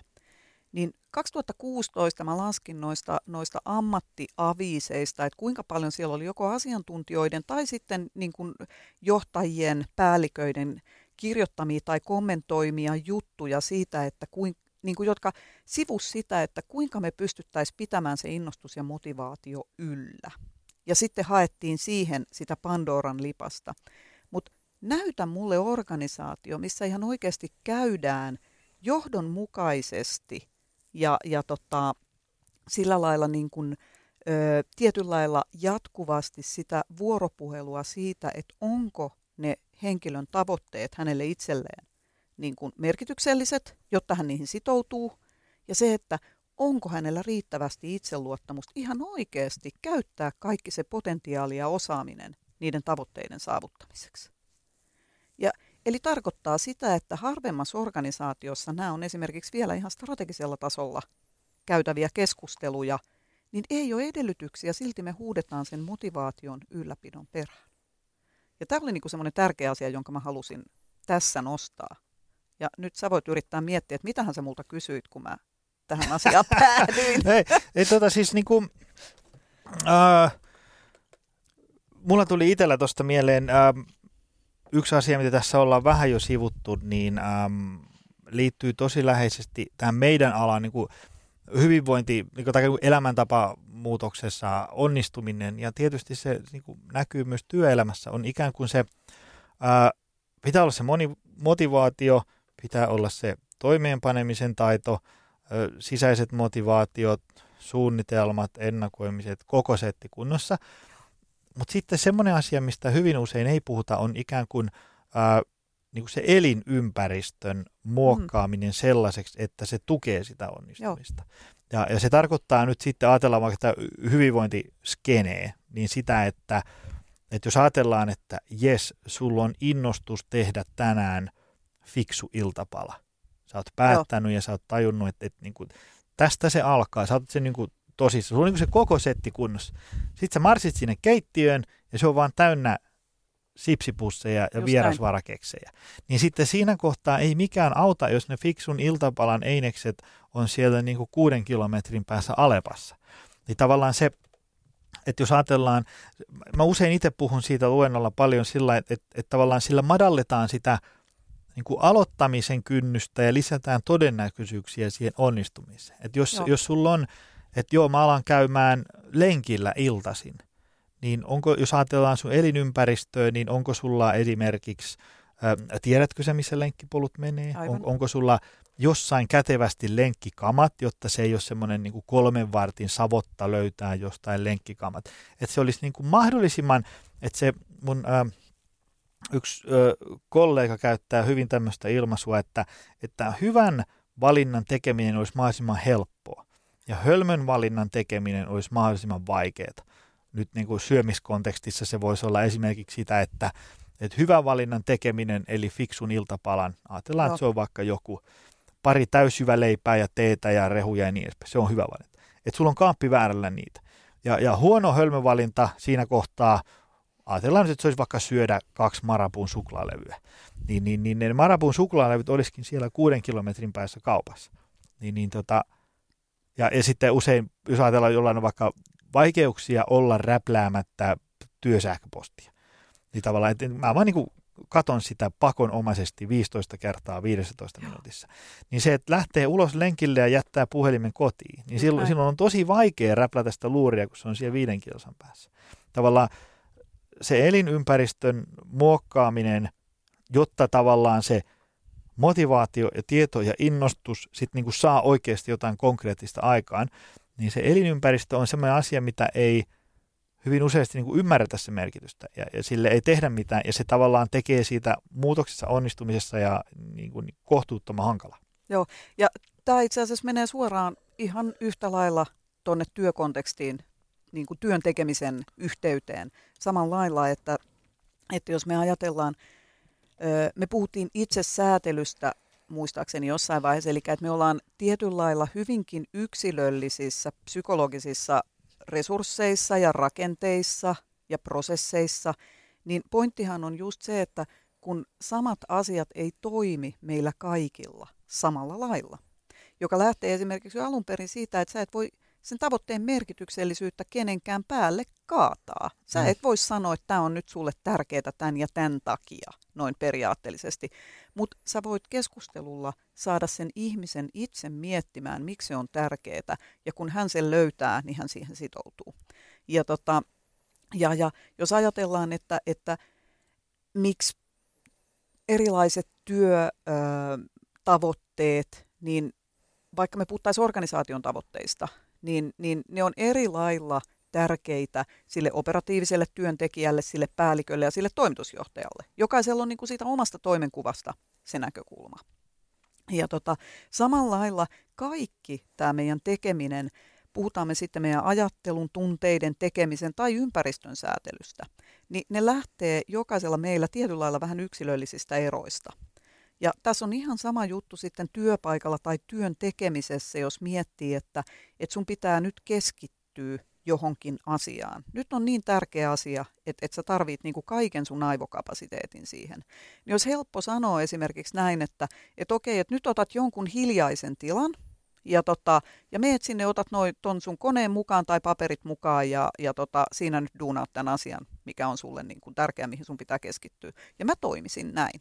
Speaker 3: niin 2016 mä laskin noista, noista ammattiaviiseista, että kuinka paljon siellä oli joko asiantuntijoiden tai sitten niin kuin johtajien, päälliköiden kirjoittamia tai kommentoimia juttuja siitä, että kuin, niin kuin, jotka sivus sitä, että kuinka me pystyttäisiin pitämään se innostus ja motivaatio yllä. Ja sitten haettiin siihen sitä Pandoran lipasta. Mutta näytä mulle organisaatio, missä ihan oikeasti käydään johdonmukaisesti ja, ja tota, sillä lailla niin kuin, ö, tietyllä lailla jatkuvasti sitä vuoropuhelua siitä, että onko ne henkilön tavoitteet hänelle itselleen niin kuin merkitykselliset, jotta hän niihin sitoutuu, ja se, että onko hänellä riittävästi itseluottamusta ihan oikeasti käyttää kaikki se potentiaali ja osaaminen niiden tavoitteiden saavuttamiseksi. Ja, eli tarkoittaa sitä, että harvemmassa organisaatiossa nämä on esimerkiksi vielä ihan strategisella tasolla käytäviä keskusteluja, niin ei ole edellytyksiä, silti me huudetaan sen motivaation ylläpidon perään. Ja tämä oli niin semmoinen tärkeä asia, jonka mä halusin tässä nostaa. Ja nyt sä voit yrittää miettiä, että mitähän sä multa kysyit, kun mä tähän asiaan päädyin.
Speaker 2: ei, ei tota siis niinku, äh, mulla tuli itsellä tuosta mieleen äh, yksi asia, mitä tässä ollaan vähän jo sivuttu, niin ähm, liittyy tosi läheisesti tähän meidän alaan niin kuin hyvinvointi, niin kuin, tai elämäntapa muutoksessa onnistuminen, ja tietysti se niin kuin näkyy myös työelämässä, on ikään kuin se, ää, pitää olla se moni, motivaatio, pitää olla se toimeenpanemisen taito, sisäiset motivaatiot, suunnitelmat, ennakoimiset, koko setti kunnossa. Mutta sitten semmoinen asia, mistä hyvin usein ei puhuta, on ikään kuin, ää, niin kuin se elinympäristön muokkaaminen mm. sellaiseksi, että se tukee sitä onnistumista. Ja, ja se tarkoittaa nyt sitten, ajatellaan vaikka sitä hyvinvointiskenee, niin sitä, että, että jos ajatellaan, että jes, sulla on innostus tehdä tänään fiksu iltapala – Sä oot päättänyt Joo. ja sä oot tajunnut, että, että niin kuin, tästä se alkaa. Sä oot sen niin kuin, tosissaan. Sulla on niin se koko setti kunnossa. Sitten sä marssit sinne keittiöön ja se on vaan täynnä sipsipusseja ja Just vierasvarakeksejä. Niin sitten siinä kohtaa ei mikään auta, jos ne fiksun iltapalan einekset on siellä niin kuin kuuden kilometrin päässä Alepassa. Niin tavallaan se, että jos ajatellaan, mä usein itse puhun siitä luennolla paljon sillä, että, että, että tavallaan sillä madalletaan sitä niin kuin aloittamisen kynnystä ja lisätään todennäköisyyksiä siihen onnistumiseen. Et jos, jos sulla on, että joo, mä alan käymään lenkillä iltasin, niin onko, jos ajatellaan sun elinympäristöä, niin onko sulla esimerkiksi, ää, tiedätkö sä, missä lenkkipolut menee? On, onko sulla jossain kätevästi lenkkikamat, jotta se ei ole semmoinen niin kolmen vartin savotta löytää jostain lenkkikamat. Että se olisi niin kuin mahdollisimman, että se mun... Ää, yksi ö, kollega käyttää hyvin tämmöistä ilmaisua, että, että hyvän valinnan tekeminen olisi mahdollisimman helppoa ja hölmön valinnan tekeminen olisi mahdollisimman vaikeaa. Nyt niin kuin syömiskontekstissa se voisi olla esimerkiksi sitä, että, että hyvän valinnan tekeminen eli fiksun iltapalan, ajatellaan, no. että se on vaikka joku pari leipää ja teetä ja rehuja ja niin edespäin. Se on hyvä valinta. Että sulla on kaappi väärällä niitä. Ja, ja huono hölmövalinta siinä kohtaa ajatellaan nyt, että se olisi vaikka syödä kaksi marapun suklaalevyä, niin, niin, niin ne marapun suklaalevyt olisikin siellä kuuden kilometrin päässä kaupassa. Niin, niin tota, ja, ja sitten usein, jos ajatellaan jollain on vaikka vaikeuksia olla räpläämättä työsähköpostia, niin tavallaan, että mä vaan niin kuin katon sitä pakonomaisesti 15 kertaa 15 minuutissa, niin se, että lähtee ulos lenkille ja jättää puhelimen kotiin, niin silloin, silloin on tosi vaikea räplätä sitä luuria, kun se on siellä viiden kilsan päässä. Tavallaan se elinympäristön muokkaaminen, jotta tavallaan se motivaatio ja tieto ja innostus sit niin kuin saa oikeasti jotain konkreettista aikaan, niin se elinympäristö on sellainen asia, mitä ei hyvin useasti niin kuin ymmärretä se merkitystä ja, ja sille ei tehdä mitään ja se tavallaan tekee siitä muutoksessa onnistumisessa ja niin kuin kohtuuttoman hankala.
Speaker 3: Joo, ja tämä itse asiassa menee suoraan ihan yhtä lailla tuonne työkontekstiin niin kuin työn tekemisen yhteyteen samalla lailla, että että jos me ajatellaan, me puhuttiin itse säätelystä muistaakseni jossain vaiheessa, eli että me ollaan tietyllä lailla hyvinkin yksilöllisissä psykologisissa resursseissa ja rakenteissa ja prosesseissa, niin pointtihan on just se, että kun samat asiat ei toimi meillä kaikilla samalla lailla, joka lähtee esimerkiksi jo alun perin siitä, että sä et voi sen tavoitteen merkityksellisyyttä kenenkään päälle kaataa. Sä mm. et voi sanoa, että tämä on nyt sulle tärkeää tämän ja tämän takia, noin periaatteellisesti. Mutta sä voit keskustelulla saada sen ihmisen itse miettimään, miksi se on tärkeää, ja kun hän sen löytää, niin hän siihen sitoutuu. Ja, tota, ja, ja jos ajatellaan, että, että miksi erilaiset työtavoitteet, niin vaikka me puhuttaisiin organisaation tavoitteista, niin, niin ne on eri lailla tärkeitä sille operatiiviselle työntekijälle, sille päällikölle ja sille toimitusjohtajalle. Jokaisella on niin kuin siitä omasta toimenkuvasta se näkökulma. Ja tota, samalla lailla kaikki tämä meidän tekeminen, puhutaan me sitten meidän ajattelun, tunteiden, tekemisen tai ympäristön säätelystä, niin ne lähtee jokaisella meillä tietyllä lailla vähän yksilöllisistä eroista. Ja tässä on ihan sama juttu sitten työpaikalla tai työn tekemisessä, jos miettii, että, että sun pitää nyt keskittyä johonkin asiaan. Nyt on niin tärkeä asia, että, että sä tarvit niin kuin kaiken sun aivokapasiteetin siihen. Niin olisi helppo sanoa esimerkiksi näin, että, että okei, että nyt otat jonkun hiljaisen tilan, ja, tota, ja meet sinne, otat noi, ton sun koneen mukaan tai paperit mukaan ja, ja tota, siinä nyt duunaat tämän asian, mikä on sulle niin kuin tärkeä, mihin sun pitää keskittyä. Ja mä toimisin näin.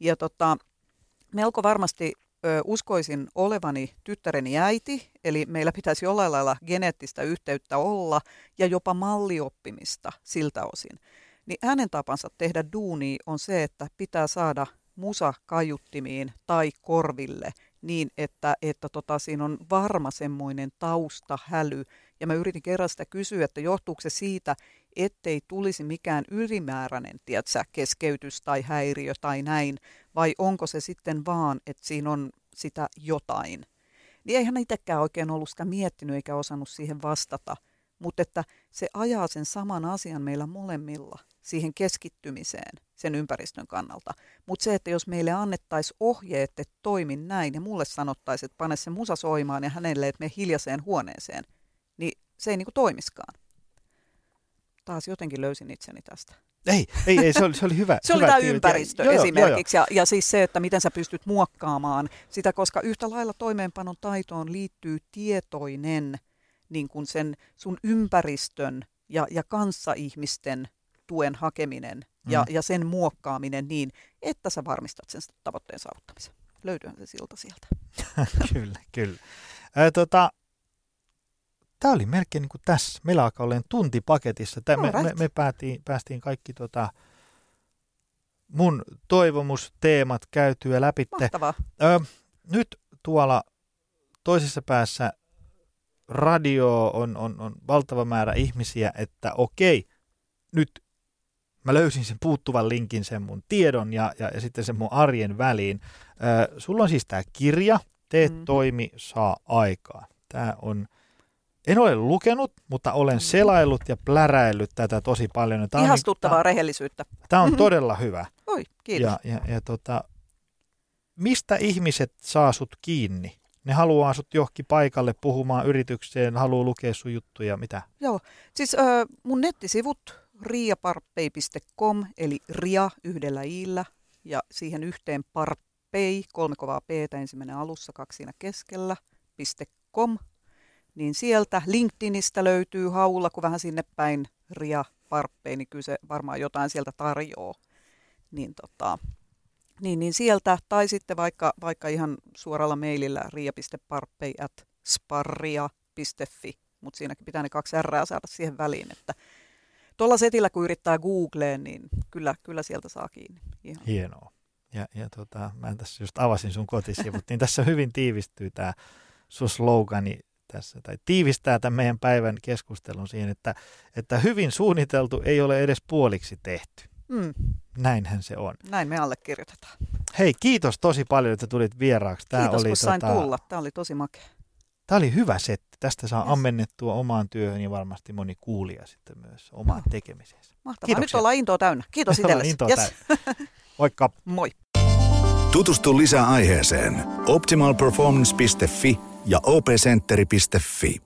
Speaker 3: Ja tota, melko varmasti ö, uskoisin olevani tyttäreni äiti, eli meillä pitäisi jollain lailla geneettistä yhteyttä olla ja jopa mallioppimista siltä osin. Niin hänen tapansa tehdä duuni on se, että pitää saada musa kaiuttimiin tai korville niin, että, että tota, siinä on varma semmoinen taustahäly. Ja mä yritin kerran sitä kysyä, että johtuuko se siitä, ettei tulisi mikään ylimääräinen tiedätkö, keskeytys tai häiriö tai näin, vai onko se sitten vaan, että siinä on sitä jotain. Niin eihän itsekään oikein ollut sitä miettinyt eikä osannut siihen vastata, mutta että se ajaa sen saman asian meillä molemmilla siihen keskittymiseen sen ympäristön kannalta. Mutta se, että jos meille annettaisiin ohjeet, että toimin näin ja mulle sanottaisiin, että pane se musa soimaan ja hänelle, että me hiljaiseen huoneeseen, niin se ei niinku toimiskaan taas jotenkin löysin itseni tästä.
Speaker 2: Ei, ei, ei se, oli, se oli hyvä.
Speaker 3: se
Speaker 2: hyvä
Speaker 3: oli tämä ympäristö ja, esimerkiksi jo, jo. Ja, ja siis se, että miten sä pystyt muokkaamaan sitä, koska yhtä lailla toimeenpanon taitoon liittyy tietoinen niin kuin sen sun ympäristön ja, ja kanssaihmisten tuen hakeminen ja, mm. ja sen muokkaaminen niin, että sä varmistat sen tavoitteen saavuttamisen. Löytyyhän se silta sieltä.
Speaker 2: kyllä, kyllä. Ää, tota, tämä oli melkein niin kuin tässä. Meillä alkaa olla tunti paketissa. Tämä, me, me, me päätiin, päästiin kaikki tota, mun toivomusteemat käytyä läpi. Ö, nyt tuolla toisessa päässä radio on, on, on valtava määrä ihmisiä, että okei, nyt mä löysin sen puuttuvan linkin sen mun tiedon ja, ja, ja sitten sen mun arjen väliin. Ö, sulla on siis tämä kirja, Tee mm. toimi, saa aikaa. Tämä on en ole lukenut, mutta olen mm. selaillut ja pläräillyt tätä tosi paljon.
Speaker 3: Tämä Ihastuttavaa on, rehellisyyttä.
Speaker 2: Tämä on todella hyvä.
Speaker 3: Oi, kiitos.
Speaker 2: Ja, ja, ja tota, mistä ihmiset saa sut kiinni? Ne haluaa sut johonkin paikalle puhumaan yritykseen, haluaa lukea sun juttuja, mitä?
Speaker 3: Joo, siis äh, mun nettisivut riaparpei.com, eli ria yhdellä iillä, ja siihen yhteen parpei, kolme kovaa p ensimmäinen alussa, kaksi siinä keskellä, .com niin sieltä LinkedInistä löytyy haulla, kun vähän sinne päin Ria Parppei, niin kyllä se varmaan jotain sieltä tarjoaa. Niin, tota, niin, niin sieltä, tai sitten vaikka, vaikka ihan suoralla mailillä ria.parppei at sparria.fi, mutta siinäkin pitää ne kaksi R saada siihen väliin, että tuolla setillä kun yrittää Googleen, niin kyllä, kyllä sieltä saa kiinni.
Speaker 2: Ihan. Hienoa. Ja, ja tota, mä tässä just avasin sun kotisivut, niin tässä hyvin tiivistyy tämä sun slogani tässä, tai tiivistää tämän meidän päivän keskustelun siihen, että, että hyvin suunniteltu ei ole edes puoliksi tehty. Mm. Näinhän se on.
Speaker 3: Näin me allekirjoitetaan.
Speaker 2: Hei, kiitos tosi paljon, että tulit vieraaksi.
Speaker 3: Tämä kiitos, oli, kun sain tota... tulla. Tämä oli tosi makea.
Speaker 2: Tämä oli hyvä setti. Tästä saa
Speaker 3: Yes.
Speaker 2: ammennettua omaan työhön ja varmasti moni kuulija sitten myös omaan
Speaker 3: Joo.
Speaker 2: tekemiseen.
Speaker 3: Mahtavaa.
Speaker 2: Kiitoksia.
Speaker 3: Nyt ollaan intoa täynnä. Kiitos itsellesi.
Speaker 2: intoa
Speaker 3: Yes.
Speaker 2: täynnä. Moikka!
Speaker 3: Moi.
Speaker 1: Tutustu lisää aiheeseen optimalperformance.fi ja opcenteri.fi.